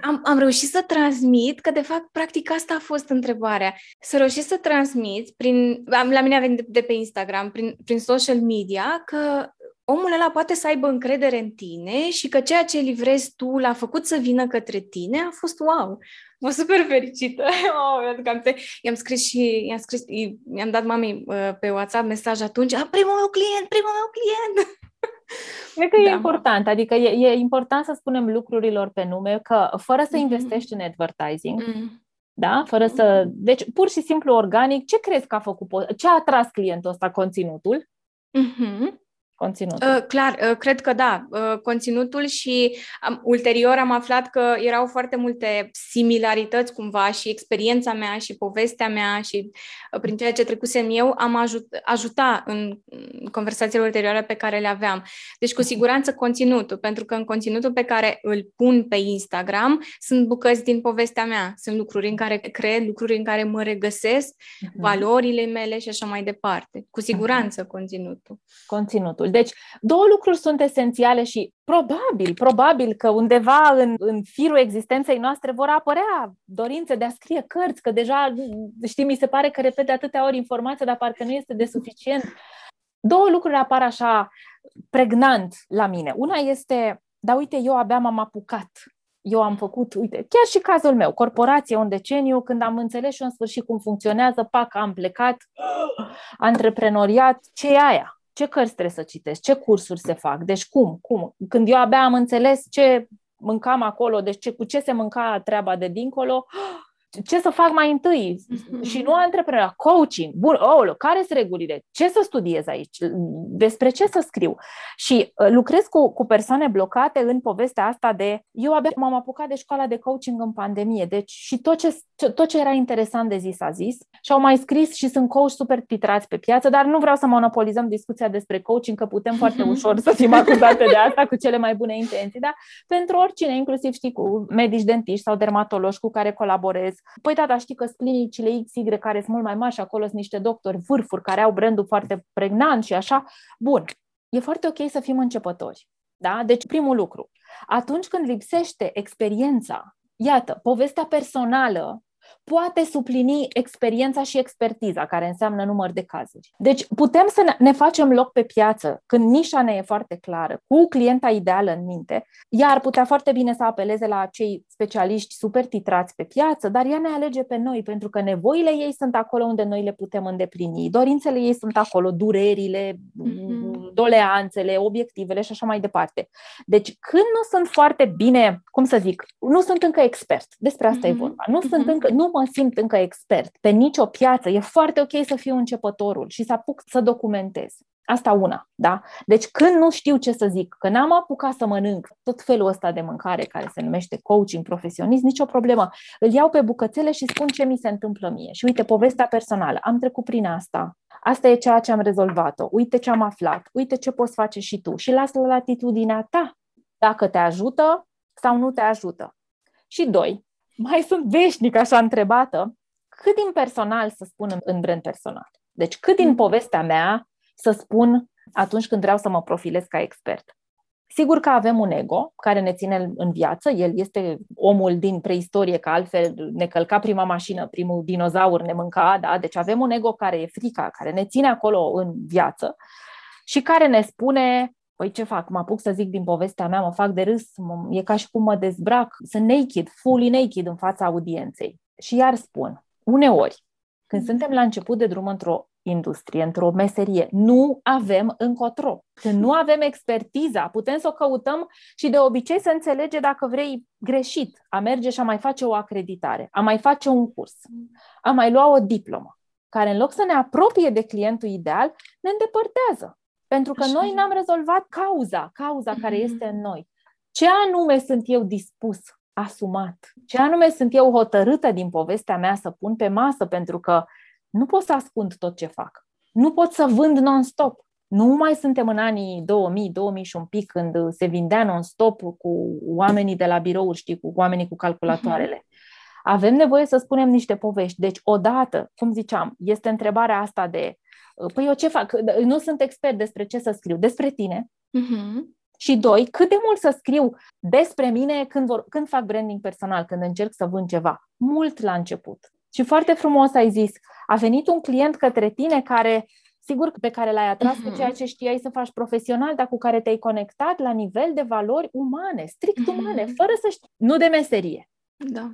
am, am reușit să transmit că, de fapt, practic asta a fost întrebarea. Să reușit să transmit, prin, la mine a venit de, de pe Instagram, prin, prin social media, că omul ăla poate să aibă încredere în tine și că ceea ce livrezi tu l-a făcut să vină către tine a fost wow. Mă super fericită. [laughs] Oh, am i-am scris și i-am scris, i-am dat mamei uh, pe WhatsApp mesaj atunci, primul meu client, primul meu client. Cred că da. e important, adică e, e important să spunem lucrurilor pe nume, că fără să mm-hmm. investești în advertising, mm. da? Fără să. Deci, pur și simplu organic, ce crezi că a făcut? Ce a atras clientul ăsta conținutul? Mm-hmm conținutul. Uh, clar, uh, cred că da, uh, conținutul și um, ulterior am aflat că erau foarte multe similarități cumva și experiența mea și povestea mea și uh, prin ceea ce trecusem eu am ajut, ajuta în conversațiile ulterioare pe care le aveam. Deci cu siguranță conținutul, pentru că în conținutul pe care îl pun pe Instagram sunt bucăți din povestea mea, sunt lucruri în care cred, lucruri în care mă regăsesc, uh-huh. valorile mele și așa mai departe. Cu siguranță uh-huh. conținutul. Conținutul. Deci, două lucruri sunt esențiale și probabil, probabil că undeva în, în firul existenței noastre vor apărea dorințe de a scrie cărți, că deja, știi, mi se pare că repet de atâtea ori informația, dar parcă nu este de suficient. Două lucruri apar așa pregnant la mine. Una este, da uite, eu abia m-am apucat eu am făcut, uite, chiar și cazul meu, corporație un deceniu, când am înțeles și în sfârșit cum funcționează, pac, am plecat, antreprenoriat, ce e aia? Ce cărți trebuie să citesc, ce cursuri se fac, deci cum, cum. Când eu abia am înțeles ce mâncam acolo, deci ce, cu ce se mânca treaba de dincolo, ce să fac mai întâi? Mm-hmm. Și nu antreprenor, coaching. Bun, oh, care sunt regulile? Ce să studiez aici? Despre ce să scriu? Și uh, lucrez cu, cu persoane blocate în povestea asta de eu abia m-am apucat de școala de coaching în pandemie, deci și tot ce, tot ce era interesant de zis a zis și au mai scris și sunt coach super titrați pe piață, dar nu vreau să monopolizăm discuția despre coaching, că putem foarte ușor să fim acuzate de asta cu cele mai bune intenții, dar pentru oricine, inclusiv știi cu medici dentiști sau dermatologi cu care colaborez, Păi da, dar știi că sunt clinicile XY care sunt mult mai mari și acolo sunt niște doctori vârfuri care au brandul foarte pregnant și așa. Bun, e foarte ok să fim începători. Da? Deci, primul lucru, atunci când lipsește experiența, iată, povestea personală poate suplini experiența și expertiza, care înseamnă număr de cazuri. Deci putem să ne facem loc pe piață când nișa ne e foarte clară, cu clienta ideală în minte, ea ar putea foarte bine să apeleze la acei specialiști super titrați pe piață, dar ea ne alege pe noi, pentru că nevoile ei sunt acolo unde noi le putem îndeplini, dorințele ei sunt acolo, durerile, mm-hmm. doleanțele, obiectivele și așa mai departe. Deci când nu sunt foarte bine, cum să zic, nu sunt încă expert, despre asta mm-hmm. e vorba, nu mm-hmm. sunt încă, nu mă simt încă expert pe nicio piață, e foarte ok să fiu începătorul și să apuc să documentez. Asta una, da? Deci când nu știu ce să zic, că n-am apucat să mănânc tot felul ăsta de mâncare care se numește coaching profesionist, nicio problemă. Îl iau pe bucățele și spun ce mi se întâmplă mie. Și uite, povestea personală. Am trecut prin asta. asta e ceea ce am rezolvat-o, uite ce am aflat, uite ce poți face și tu și lasă la latitudinea ta dacă te ajută sau nu te ajută. Și doi, mai sunt veșnic așa întrebată, cât din personal să spun în brand personal? Deci cât din mm. povestea mea să spun atunci când vreau să mă profilez ca expert? Sigur că avem un ego care ne ține în viață, el este omul din preistorie, că altfel ne călca prima mașină, primul dinozaur ne mânca, da? deci avem un ego care e frica, care ne ține acolo în viață și care ne spune, păi ce fac, mă apuc să zic din povestea mea, mă fac de râs, e ca și cum mă dezbrac, sunt naked, fully naked în fața audienței. Și iar spun, uneori, când suntem la început de drum într-o industrie, într-o meserie. Nu avem încotro. Când nu avem expertiza, putem să o căutăm și de obicei să înțelege dacă vrei greșit, a merge și a mai face o acreditare, a mai face un curs, a mai lua o diplomă, care în loc să ne apropie de clientul ideal, ne îndepărtează. Pentru că Așa. noi n-am rezolvat cauza, cauza mm-hmm. care este în noi. Ce anume sunt eu dispus, asumat? Ce anume sunt eu hotărâtă din povestea mea să pun pe masă? Pentru că nu pot să ascund tot ce fac. Nu pot să vând non-stop. Nu mai suntem în anii 2000, 2000 și un pic când se vindea non-stop cu oamenii de la birouri, știi, cu oamenii cu calculatoarele. Avem nevoie să spunem niște povești. Deci, odată, cum ziceam, este întrebarea asta de păi eu ce fac? Nu sunt expert despre ce să scriu. Despre tine. Uh-huh. Și doi, cât de mult să scriu despre mine când, vor, când fac branding personal, când încerc să vând ceva? Mult la început. Și foarte frumos ai zis, a venit un client către tine care, sigur, pe care l-ai atras uh-huh. cu ceea ce știai să faci profesional, dar cu care te-ai conectat la nivel de valori umane, strict uh-huh. umane, fără să știi, nu de meserie. Da.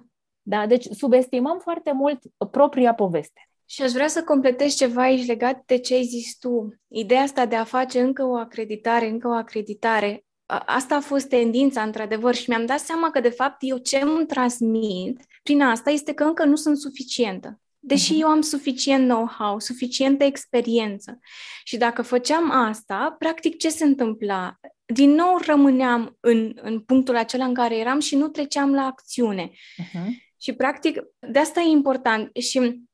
Da, deci subestimăm foarte mult propria poveste. Și aș vrea să completez ceva aici legat de ce ai zis tu. Ideea asta de a face încă o acreditare, încă o acreditare, asta a fost tendința, într-adevăr, și mi-am dat seama că, de fapt, eu ce îmi transmit prin asta este că încă nu sunt suficientă. Deși uh-huh. eu am suficient know-how, suficientă experiență. Și dacă făceam asta, practic ce se întâmpla? Din nou rămâneam în, în punctul acela în care eram și nu treceam la acțiune. Uh-huh. Și practic, de asta e important. Și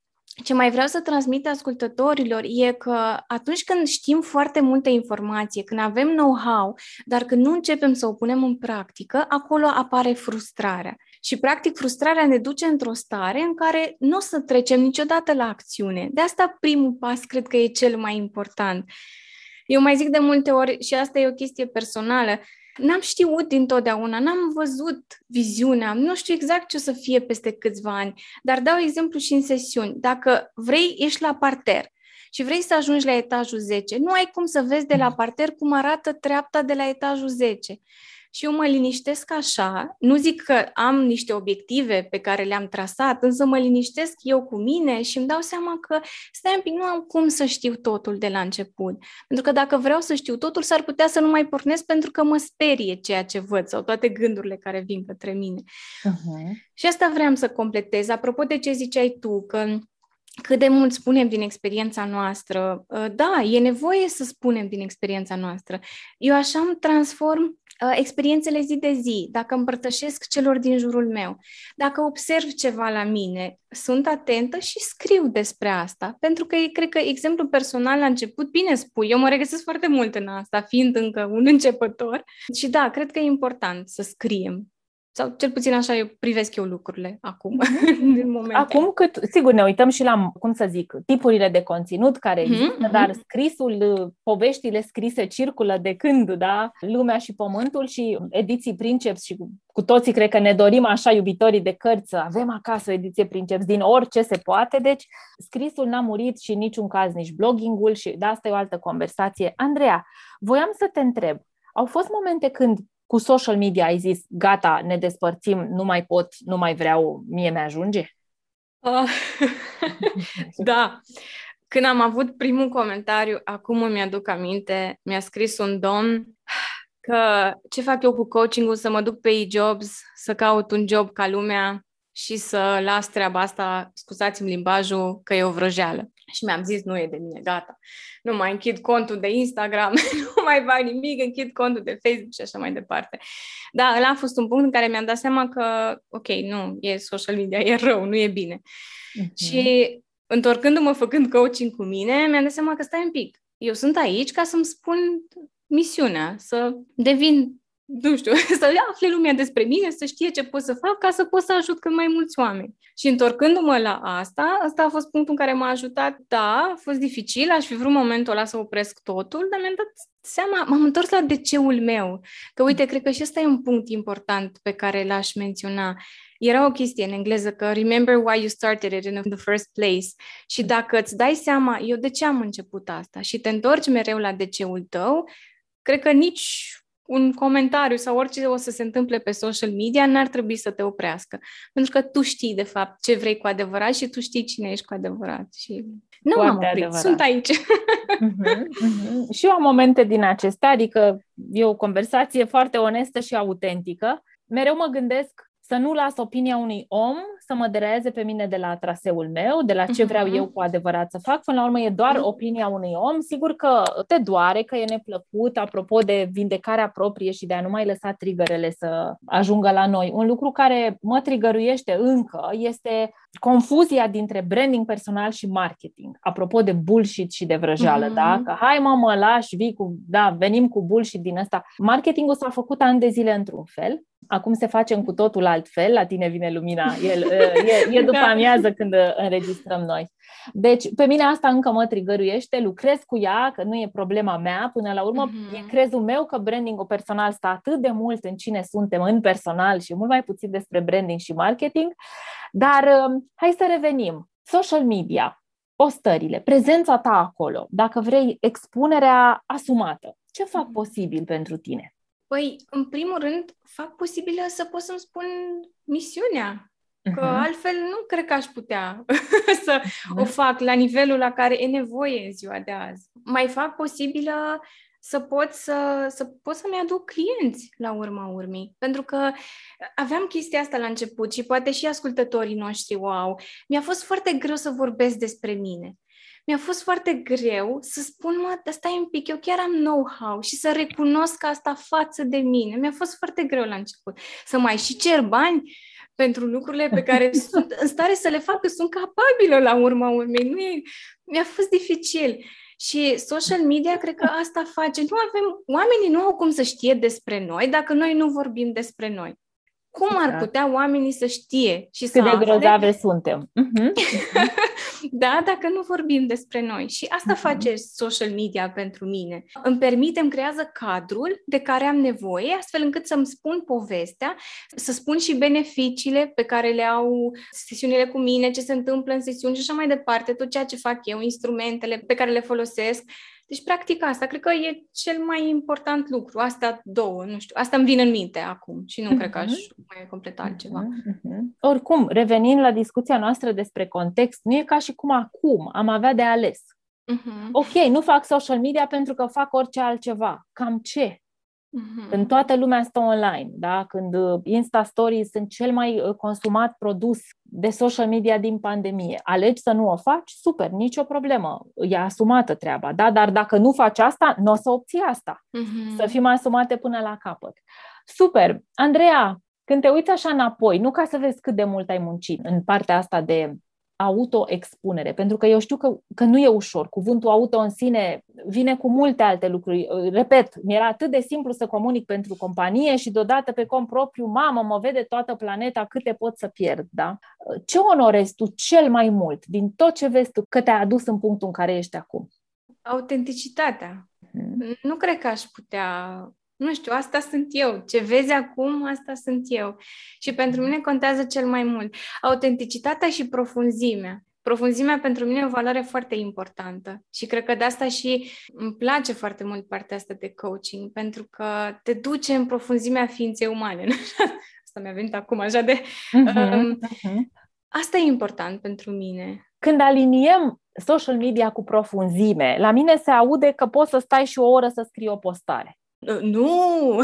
ce mai vreau să transmit ascultătorilor e că atunci când știm foarte multe informație, când avem know-how, dar când nu începem să o punem în practică, acolo apare frustrarea. Și, practic, frustrarea ne duce într-o stare în care nu o să trecem niciodată la acțiune. De asta primul pas cred că e cel mai important. Eu mai zic de multe ori, și asta e o chestie personală, N-am știut dintotdeauna, n-am văzut viziunea, nu știu exact ce o să fie peste câțiva ani, dar dau exemplu și în sesiuni. Dacă vrei, ești la parter și vrei să ajungi la etajul 10, nu ai cum să vezi de la parter cum arată treapta de la etajul 10 și eu mă liniștesc așa, nu zic că am niște obiective pe care le-am trasat, însă mă liniștesc eu cu mine și îmi dau seama că stai un pic, nu am cum să știu totul de la început. Pentru că dacă vreau să știu totul, s-ar putea să nu mai pornesc pentru că mă sperie ceea ce văd sau toate gândurile care vin către mine. Uh-huh. Și asta vreau să completez. Apropo de ce ziceai tu, că cât de mult spunem din experiența noastră. Da, e nevoie să spunem din experiența noastră. Eu așa îmi transform Uh, experiențele zi de zi, dacă împărtășesc celor din jurul meu, dacă observ ceva la mine, sunt atentă și scriu despre asta. Pentru că cred că exemplu personal la început, bine spui, eu mă regăsesc foarte mult în asta, fiind încă un începător. Și da, cred că e important să scriem sau cel puțin așa eu privesc eu lucrurile acum, mhm. [laughs] în momentul. Acum cât, sigur, ne uităm și la, cum să zic, tipurile de conținut care mhm, există, mm-hmm. dar scrisul, poveștile scrise circulă de când, da, lumea și pământul și ediții Princeps și cu, cu toții cred că ne dorim așa iubitorii de cărți să avem acasă o ediție Princeps din orice se poate, deci scrisul n-a murit și în niciun caz nici bloggingul și de asta e o altă conversație. Andreea, voiam să te întreb, au fost momente când cu social media ai zis, gata, ne despărțim, nu mai pot, nu mai vreau, mie mi-ajunge? Uh, [laughs] da. Când am avut primul comentariu, acum îmi aduc aminte, mi-a scris un domn că ce fac eu cu coaching-ul, să mă duc pe e-jobs, să caut un job ca lumea și să las treaba asta, scuzați-mi limbajul, că e o vrăjeală. [laughs] Și mi-am zis, nu e de mine, gata. Nu mai închid contul de Instagram, [laughs] nu mai fac nimic, închid contul de Facebook și așa mai departe. Da, ăla a fost un punct în care mi-am dat seama că, ok, nu, e social media, e rău, nu e bine. Uh-huh. Și întorcându-mă făcând coaching cu mine, mi-am dat seama că stai un pic. Eu sunt aici ca să-mi spun misiunea, să devin nu știu, [laughs] să afle lumea despre mine, să știe ce pot să fac ca să pot să ajut cât mai mulți oameni. Și întorcându-mă la asta, ăsta a fost punctul în care m-a ajutat. Da, a fost dificil, aș fi vrut momentul ăla să opresc totul, dar mi-am dat seama, m-am întors la DC-ul meu. Că uite, cred că și ăsta e un punct important pe care l-aș menționa. Era o chestie în engleză că remember why you started it in the first place. Și dacă îți dai seama, eu de ce am început asta și te întorci mereu la DC-ul tău, cred că nici un comentariu sau orice o să se întâmple pe social media n-ar trebui să te oprească. Pentru că tu știi, de fapt, ce vrei cu adevărat și tu știi cine ești cu adevărat. Și nu m-am oprit, adevărat. sunt aici. Uh-huh, [laughs] uh-huh. Și eu am momente din acestea, adică e o conversație foarte onestă și autentică. Mereu mă gândesc să nu las opinia unui om să mă dereze pe mine de la traseul meu, de la ce vreau eu cu adevărat să fac. Până la urmă e doar opinia unui om. Sigur că te doare, că e neplăcut, apropo de vindecarea proprie și de a nu mai lăsa triggerele să ajungă la noi. Un lucru care mă trigăruiește încă este confuzia dintre branding personal și marketing. Apropo de bullshit și de vrăjeală, mm-hmm. da? Că hai mă, mă lași, vii cu, da, venim cu bullshit din asta. Marketingul s-a făcut ani de zile într-un fel, acum se face cu totul altfel, la tine vine lumina, El, [laughs] e, e după da. amiază când înregistrăm noi. Deci, pe mine asta încă mă trigăruiește, lucrez cu ea, că nu e problema mea, până la urmă mm-hmm. e crezul meu că branding personal stă atât de mult în cine suntem în personal și mult mai puțin despre branding și marketing, dar um, hai să revenim. Social media, postările, prezența ta acolo, dacă vrei, expunerea asumată. Ce fac mm-hmm. posibil pentru tine? Păi, în primul rând, fac posibilă să pot să-mi spun misiunea. Că uh-huh. altfel nu cred că aș putea [laughs] să uh-huh. o fac la nivelul la care e nevoie în ziua de azi. Mai fac posibilă să pot să, să pot să-mi aduc clienți la urma urmei. Pentru că aveam chestia asta la început și poate și ascultătorii noștri o au. Mi-a fost foarte greu să vorbesc despre mine mi-a fost foarte greu să spun, mă, dar stai un pic, eu chiar am know-how și să recunosc asta față de mine. Mi-a fost foarte greu la început. Să mai și cer bani pentru lucrurile pe care [laughs] sunt în stare să le fac, că sunt capabilă la urma urmei. Nu e... Mi-a fost dificil. Și social media, cred că asta face. Nu avem, oamenii nu au cum să știe despre noi dacă noi nu vorbim despre noi. Cum ar exact. putea oamenii să știe și Cât să de grozave suntem. [laughs] Uh-huh. da, dacă nu vorbim despre noi. Și asta uh-huh. face social media pentru mine. Îmi permite, îmi creează cadrul de care am nevoie, astfel încât să-mi spun povestea, să spun și beneficiile pe care le au sesiunile cu mine, ce se întâmplă în sesiuni și așa mai departe, tot ceea ce fac eu, instrumentele pe care le folosesc deci, practic, asta cred că e cel mai important lucru. Asta două, nu știu. Asta îmi vine în minte acum și nu uh-huh. cred că aș mhm. mai completa altceva. Uh-huh. Oricum, revenind la discuția noastră despre context, nu e ca și cum acum am avea de ales. Uh-huh. Ok, nu fac social media pentru că fac orice altceva. Cam ce? Uh-huh. Când toată lumea stă online, da? când uh, Insta Stories sunt cel mai uh, consumat produs de social media din pandemie, alegi să nu o faci, super, nicio problemă, e asumată treaba, da? dar dacă nu faci asta, nu o să obții asta, uh-huh. să fim asumate până la capăt. Super! Andreea, când te uiți așa înapoi, nu ca să vezi cât de mult ai muncit în partea asta de autoexpunere, pentru că eu știu că, că nu e ușor. Cuvântul auto în sine vine cu multe alte lucruri. Repet, mi-era atât de simplu să comunic pentru companie și deodată pe cont propriu, mamă, mă vede toată planeta, câte pot să pierd, da? Ce onorezi tu cel mai mult din tot ce vezi tu că te-a adus în punctul în care ești acum? Autenticitatea. Hmm. Nu cred că aș putea nu știu, asta sunt eu. Ce vezi acum, asta sunt eu. Și pentru mine contează cel mai mult. Autenticitatea și profunzimea. Profunzimea pentru mine e o valoare foarte importantă și cred că de asta și îmi place foarte mult partea asta de coaching, pentru că te duce în profunzimea ființei umane. [laughs] asta mi-a venit acum așa de... Uh-huh, um, uh-huh. Asta e important pentru mine. Când aliniem social media cu profunzime, la mine se aude că poți să stai și o oră să scrii o postare. Nu!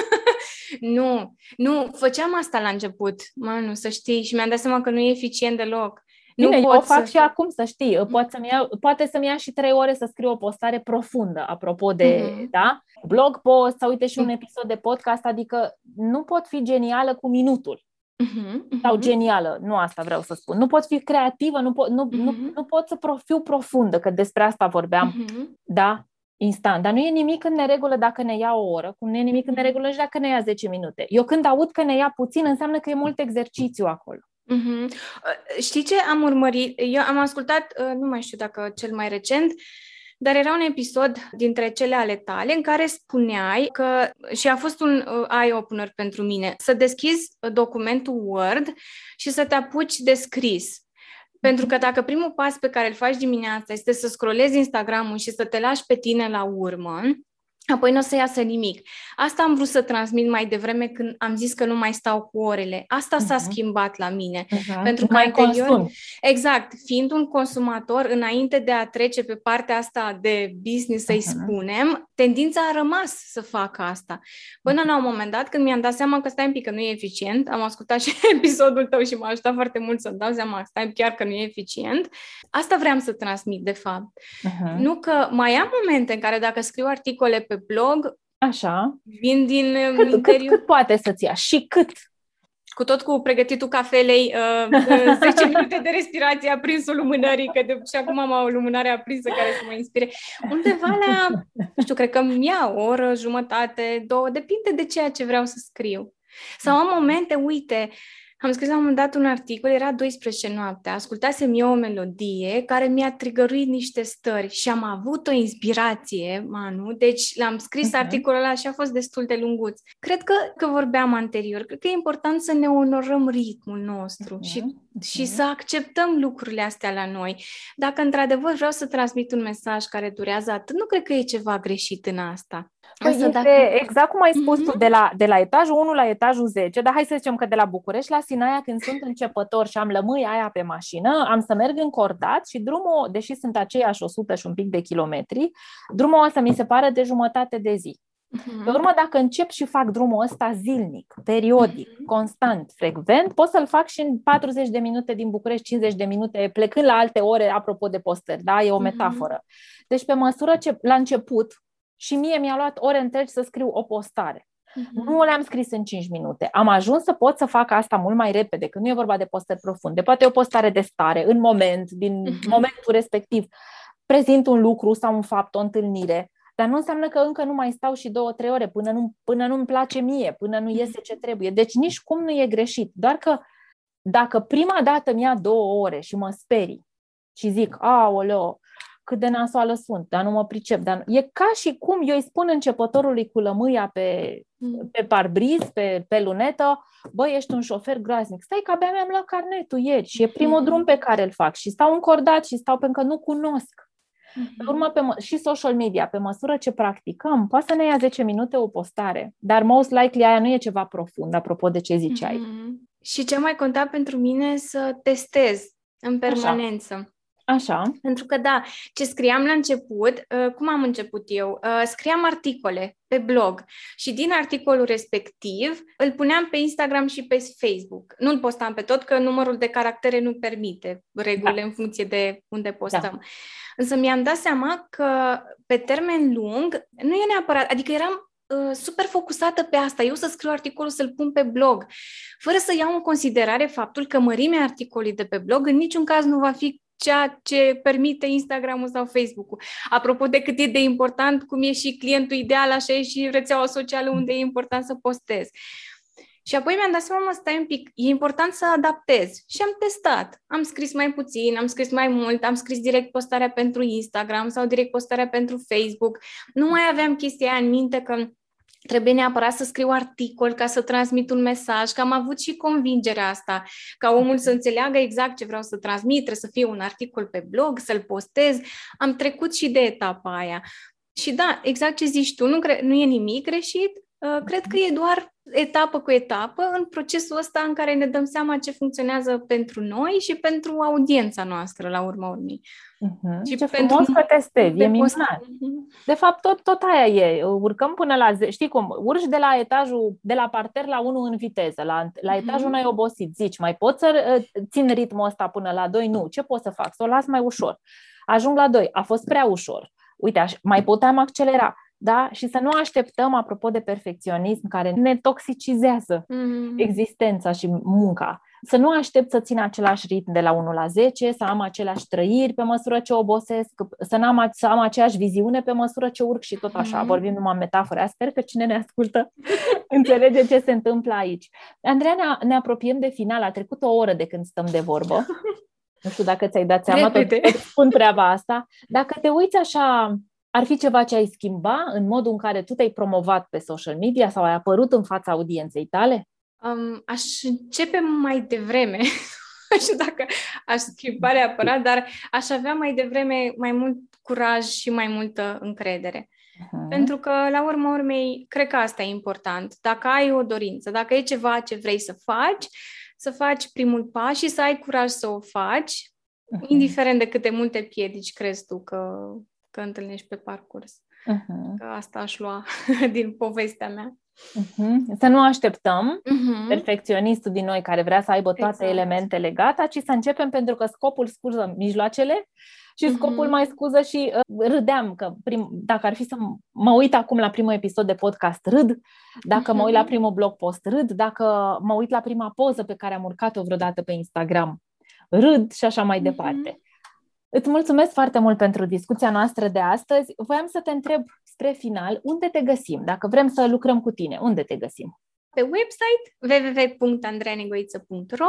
[laughs] nu, nu, făceam asta la început, nu să știi, și mi-am dat seama că nu e eficient deloc. Bine, nu eu o fac să... și acum, să știi. Poate să-mi ia, poate să-mi ia și trei ore să scriu o postare profundă, apropo de, mm-hmm. da? Blog post sau uite și un mm. episod de podcast, adică nu pot fi genială cu minutul. uh-huh, uh-huh. sau genială. Nu asta vreau să spun. Nu pot fi creativă, nu pot, nu, uh-huh. nu, nu pot să fiu profundă, că despre asta vorbeam. Uh-huh. Da? Instant. Dar nu e nimic în neregulă dacă ne ia o oră, cum nu e nimic în neregulă și dacă ne ia 10 minute. Eu când aud că ne ia puțin, înseamnă că e mult exercițiu acolo. Mm-hmm. Știi ce am urmărit? Eu am ascultat, uh, nu mai știu dacă cel mai recent, dar era un episod dintre cele ale tale în care spuneai că, și a fost un uh, eye-opener pentru mine, să deschizi documentul Word și să te apuci de scris. Pentru că dacă primul pas pe care îl faci dimineața este să scrollezi Instagramul și să te lași pe tine la urmă, apoi nu o să iasă nimic. Asta am vrut să transmit mai devreme când am zis că nu mai stau cu orele. Asta uh-huh. s-a mhm. schimbat la mine. Uh-huh. Pentru că mai anterior, consum. exact, fiind un consumator, înainte de a trece pe partea asta de business, să-i uh-huh. spunem, tendința a rămas să fac asta. Până la un moment dat, când mi-am dat seama că stai un pic că nu e eficient, am ascultat [laughs] și episodul tău și m-a ajutat foarte mult să-mi dau seama că stai chiar că nu e eficient. Asta vreau să transmit, de fapt. Uh-huh. Nu că mai am momente în care dacă scriu articole pe blog. Așa. Vin din cât, interior. Cât, cât poate să-ți ia și cât? Cu tot cu pregătitul cafelei, uh, [laughs] 10 minute de respirație, aprinsul lumânării, că de, și acum am o lumânare aprinsă care să mă inspire. Undeva la, nu știu, cred că mi ia o oră, jumătate, două, depinde de ceea ce vreau să scriu. Sau am momente, uite, am scris la un moment dat un articol, era 12 noaptea, ascultasem eu o melodie care mi-a trigăruit niște stări și am avut o inspirație, Manu, deci l-am scris uh-huh. articolul ăla și a fost destul de lunguț. Cred că, că vorbeam anterior, cred că e important să ne onorăm ritmul nostru uh-huh. și, uh-huh. și să acceptăm lucrurile astea la noi. Dacă într-adevăr vreau să transmit un mesaj care durează atât, nu cred că e ceva greșit în asta. Păi este dacă... exact cum ai spus mm-hmm. tu, de la, de la etajul 1 la etajul 10, dar hai să zicem că de la București la Sinaia, când sunt începător și am lămâi aia pe mașină, am să merg încordat și drumul, deși sunt aceiași 100 și un pic de kilometri, drumul ăsta mi se pare de jumătate de zi. Uh-huh. Pe urmă, dacă încep și fac drumul ăsta zilnic, periodic, uh-huh. constant, frecvent, pot să-l fac și în 40 de minute din București, 50 de minute, plecând la alte ore, apropo de postări, da? E o metaforă. Uh-huh. Deci, pe măsură ce, la început, și mie mi-a luat ore întregi să scriu o postare. Uh-huh. Nu le-am scris în 5 minute. Am ajuns să pot să fac asta mult mai repede, că nu e vorba de postări profunde. Poate e o postare de stare, în moment, din uh-huh. momentul respectiv. Prezint un lucru sau un fapt, o întâlnire, dar nu înseamnă că încă nu mai stau și două, trei ore până nu, până nu-mi place mie, până nu iese ce trebuie. Deci nici cum nu e greșit. Doar că dacă prima dată mi-a două ore și mă sperii și zic, aoleo, cât de nasoală sunt, dar nu mă pricep. Dar E ca și cum eu îi spun începătorului cu lămâia pe, mm. pe parbriz, pe, pe lunetă, băi, ești un șofer groaznic. Stai că abia mi-am luat carnetul ieri și e primul mm. drum pe care îl fac și stau încordat și stau pentru că nu cunosc. Mm-hmm. Pe urmă, pe mă- și social media, pe măsură ce practicăm, poate să ne ia 10 minute o postare, dar most likely aia nu e ceva profund, apropo de ce ziceai. Mm-hmm. Și ce mai conta pentru mine să testez în permanență. Așa. Așa. Pentru că, da, ce scriam la început, uh, cum am început eu? Uh, scriam articole pe blog și din articolul respectiv îl puneam pe Instagram și pe Facebook. Nu îl postam pe tot, că numărul de caractere nu permite regulile da. în funcție de unde postăm. Da. Însă mi-am dat seama că pe termen lung nu e neapărat, adică eram uh, super focusată pe asta, eu să scriu articolul, să-l pun pe blog, fără să iau în considerare faptul că mărimea articolului de pe blog în niciun caz nu va fi ceea ce permite Instagram-ul sau Facebook-ul. Apropo de cât e de important, cum e și clientul ideal, așa e și rețeaua socială unde e important să postez. Și apoi mi-am dat seama, mă, stai un pic, e important să adaptez. Și am testat. Am scris mai puțin, am scris mai mult, am scris direct postarea pentru Instagram sau direct postarea pentru Facebook. Nu mai aveam chestia aia în minte că trebuie neapărat să scriu articol ca să transmit un mesaj, că am avut și convingerea asta, ca omul să înțeleagă exact ce vreau să transmit, trebuie să fie un articol pe blog, să-l postez. Am trecut și de etapa aia. Și da, exact ce zici tu, nu, cre- nu e nimic greșit, uh, cred că e doar etapă cu etapă în procesul ăsta în care ne dăm seama ce funcționează pentru noi și pentru audiența noastră, la urma urmei. Uh-huh. Și ce pentru frumos că testezi, e minunat. Uh-huh. De fapt, tot, tot aia e. Urcăm până la... Ze- știi cum? Urci de la etajul, de la parter la 1 în viteză. La, la uh-huh. etajul ai obosit. Zici, mai pot să uh, țin ritmul ăsta până la 2? Nu. Ce pot să fac? Să o las mai ușor. Ajung la 2. A fost prea ușor. Uite, aș, mai puteam accelera da? Și să nu așteptăm, apropo de perfecționism, care ne toxicizează mm-hmm. existența și munca. Să nu aștept să țin același ritm de la 1 la 10, să am aceleași trăiri pe măsură ce obosesc, să, n-am, să am aceeași viziune pe măsură ce urc și tot așa. Mm-hmm. Vorbim numai metafore. Sper că cine ne ascultă [laughs] înțelege ce se întâmplă aici. Andreea, ne, ne apropiem de final. A trecut o oră de când stăm de vorbă. [laughs] Nu știu dacă ți-ai dat seama, tot, tot spun treaba asta. Dacă te uiți așa ar fi ceva ce ai schimba în modul în care tu te-ai promovat pe social media sau ai apărut în fața audienței tale? Um, aș începe mai devreme. [laughs] nu știu dacă aș schimba neapărat, dar aș avea mai devreme mai mult curaj și mai multă încredere. Uh-huh. Pentru că, la urma urmei, cred că asta e important. Dacă ai o dorință, dacă e ceva ce vrei să faci, să faci primul pas și să ai curaj să o faci, uh-huh. indiferent de câte multe piedici crezi tu că, că întâlnești pe parcurs. Uh-huh. Că asta aș lua [laughs] din povestea mea. Uh-huh. Să nu așteptăm uh-huh. perfecționistul din noi care vrea să aibă toate exact. elementele gata, ci să începem pentru că scopul scuză mijloacele și scopul uh-huh. mai scuză și uh, râdeam că prim, dacă ar fi să mă uit acum la primul episod de podcast, râd, dacă uh-huh. mă uit la primul blog post, râd, dacă mă uit la prima poză pe care am urcat-o vreodată pe Instagram, râd și așa mai uh-huh. departe. Îți mulțumesc foarte mult pentru discuția noastră de astăzi. Voiam să te întreb spre final, unde te găsim? Dacă vrem să lucrăm cu tine, unde te găsim? Pe website www.andreanegoiță.ro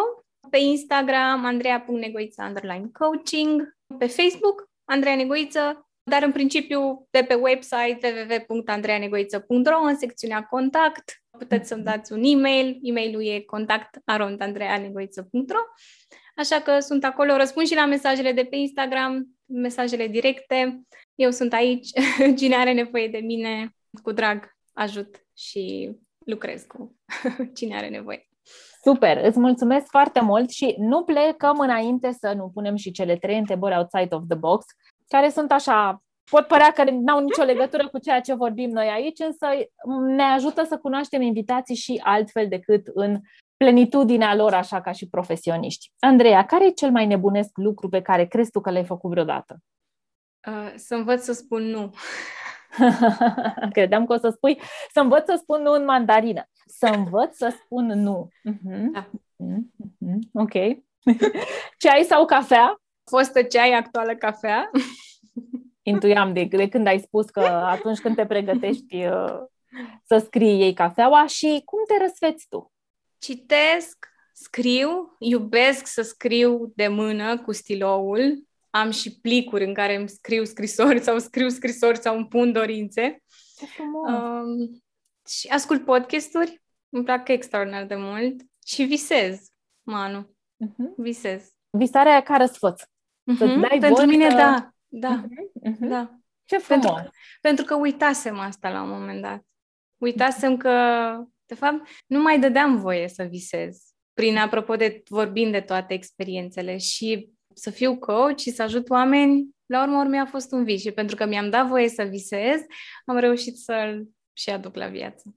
pe Instagram andreea.negoiță underline coaching, pe Facebook Andreea Negoiță, dar în principiu de pe website www.andreanegoiță.ro în secțiunea contact puteți să-mi dați un e-mail, e-mailul e contact.andreanegoiță.ro Așa că sunt acolo, răspund și la mesajele de pe Instagram, mesajele directe. Eu sunt aici, [laughs] cine are nevoie de mine, cu drag ajut și lucrez cu [laughs] cine are nevoie. Super, îți mulțumesc foarte mult și nu plecăm înainte să nu punem și cele trei întrebări outside of the box, care sunt așa, pot părea că nu au nicio legătură cu ceea ce vorbim noi aici, însă ne ajută să cunoaștem invitații și altfel decât în plenitudinea lor așa ca și profesioniști. Andreea, care e cel mai nebunesc lucru pe care crezi tu că l-ai făcut vreodată? Uh, să învăț să spun nu. [laughs] Credeam că o să spui să învăț să spun nu în mandarină. Să învăț să spun nu. Uh-huh. Da. Uh-huh. Ok. [laughs] ceai sau cafea? Fostă ceai, actuală cafea. Intuiam de, de când ai spus că atunci când te pregătești uh, să scrii ei cafeaua și cum te răsfeți tu? Citesc, scriu, iubesc să scriu de mână cu stiloul. Am și plicuri în care îmi scriu scrisori sau scriu scrisori sau îmi pun dorințe. Um, și ascult podcasturi, îmi plac extraordinar de mult și visez, Manu. Uh-huh. Visez. Visarea ca răsfăț. Uh-huh. Dai pentru mine, să... da. Da. Uh-huh. da. Ce frumos! Pentru, pentru că uitasem asta la un moment dat. Uitasem că de fapt, nu mai dădeam voie să visez. Prin, apropo de vorbind de toate experiențele și să fiu coach și să ajut oameni, la urmă urmei a fost un vis și pentru că mi-am dat voie să visez, am reușit să-l și aduc la viață.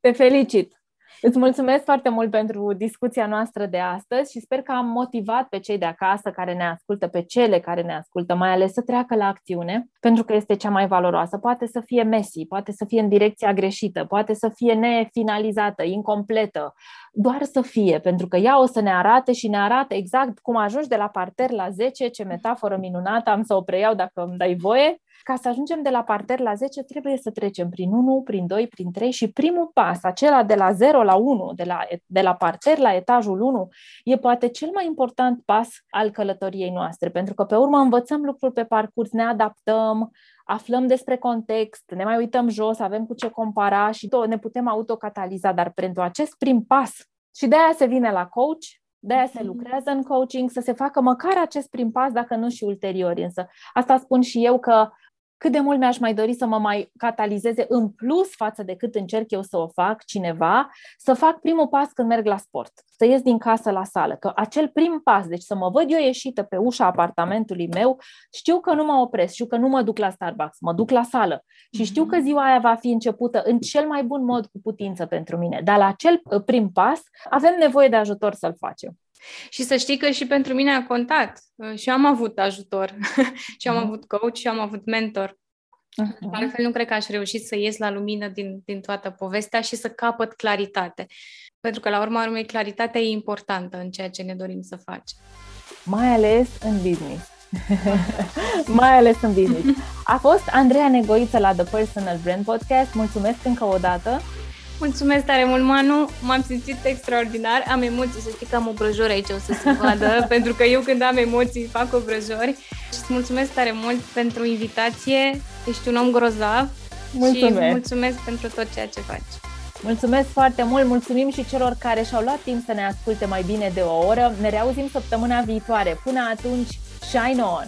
Te felicit! Îți mulțumesc foarte mult pentru discuția noastră de astăzi și sper că am motivat pe cei de acasă care ne ascultă, pe cele care ne ascultă, mai ales să treacă la acțiune, pentru că este cea mai valoroasă. Poate să fie messy, poate să fie în direcția greșită, poate să fie nefinalizată, incompletă, doar să fie, pentru că ea o să ne arate și ne arată exact cum ajungi de la parter la 10, ce metaforă minunată, am să o preiau dacă îmi dai voie, ca să ajungem de la parter la 10, trebuie să trecem prin 1, prin 2, prin 3 și primul pas, acela de la 0 la 1, de la, de la parter la etajul 1, e poate cel mai important pas al călătoriei noastre, pentru că pe urmă învățăm lucruri pe parcurs, ne adaptăm, aflăm despre context, ne mai uităm jos, avem cu ce compara și tot, ne putem autocataliza, dar pentru acest prim pas, și de aia se vine la coach, de aia se mhm. lucrează în coaching, să se facă măcar acest prim pas, dacă nu și ulterior. Însă asta spun și eu că cât de mult mi-aș mai dori să mă mai catalizeze în plus față de cât încerc eu să o fac cineva, să fac primul pas când merg la sport, să ies din casă la sală, că acel prim pas, deci să mă văd eu ieșită pe ușa apartamentului meu, știu că nu mă opresc, știu că nu mă duc la Starbucks, mă duc la sală și știu că mhm. ziua aia va fi începută în cel mai bun mod cu putință pentru mine, dar la acel uh, prim pas avem nevoie de ajutor să-l facem. Și să știi că și pentru mine a contat. Uh, și am avut ajutor, [laughs] și am mm. avut coach, și am avut mentor. Uh-huh. Altfel nu cred că aș reuși să ies la lumină din, din toată povestea și să capăt claritate. Pentru că, la urma urmei, claritatea e importantă în ceea ce ne dorim să facem. Mai ales în business. [laughs] Mai ales în business. A fost Andreea Negoiță la The Personal Brand Podcast. Mulțumesc încă o dată. Mulțumesc tare mult, Manu. M-am simțit extraordinar. Am emoții, să știi că am obrăjori aici, o să se [laughs] vadă, pentru că eu când am emoții fac obrăjori. Și îți mulțumesc tare mult pentru invitație. Ești un om grozav mulțumesc. și mulțumesc pentru tot ceea ce faci. Mulțumesc foarte mult, mulțumim și celor care și-au luat timp să ne asculte mai bine de o oră. Ne reauzim săptămâna viitoare. Până atunci, shine on!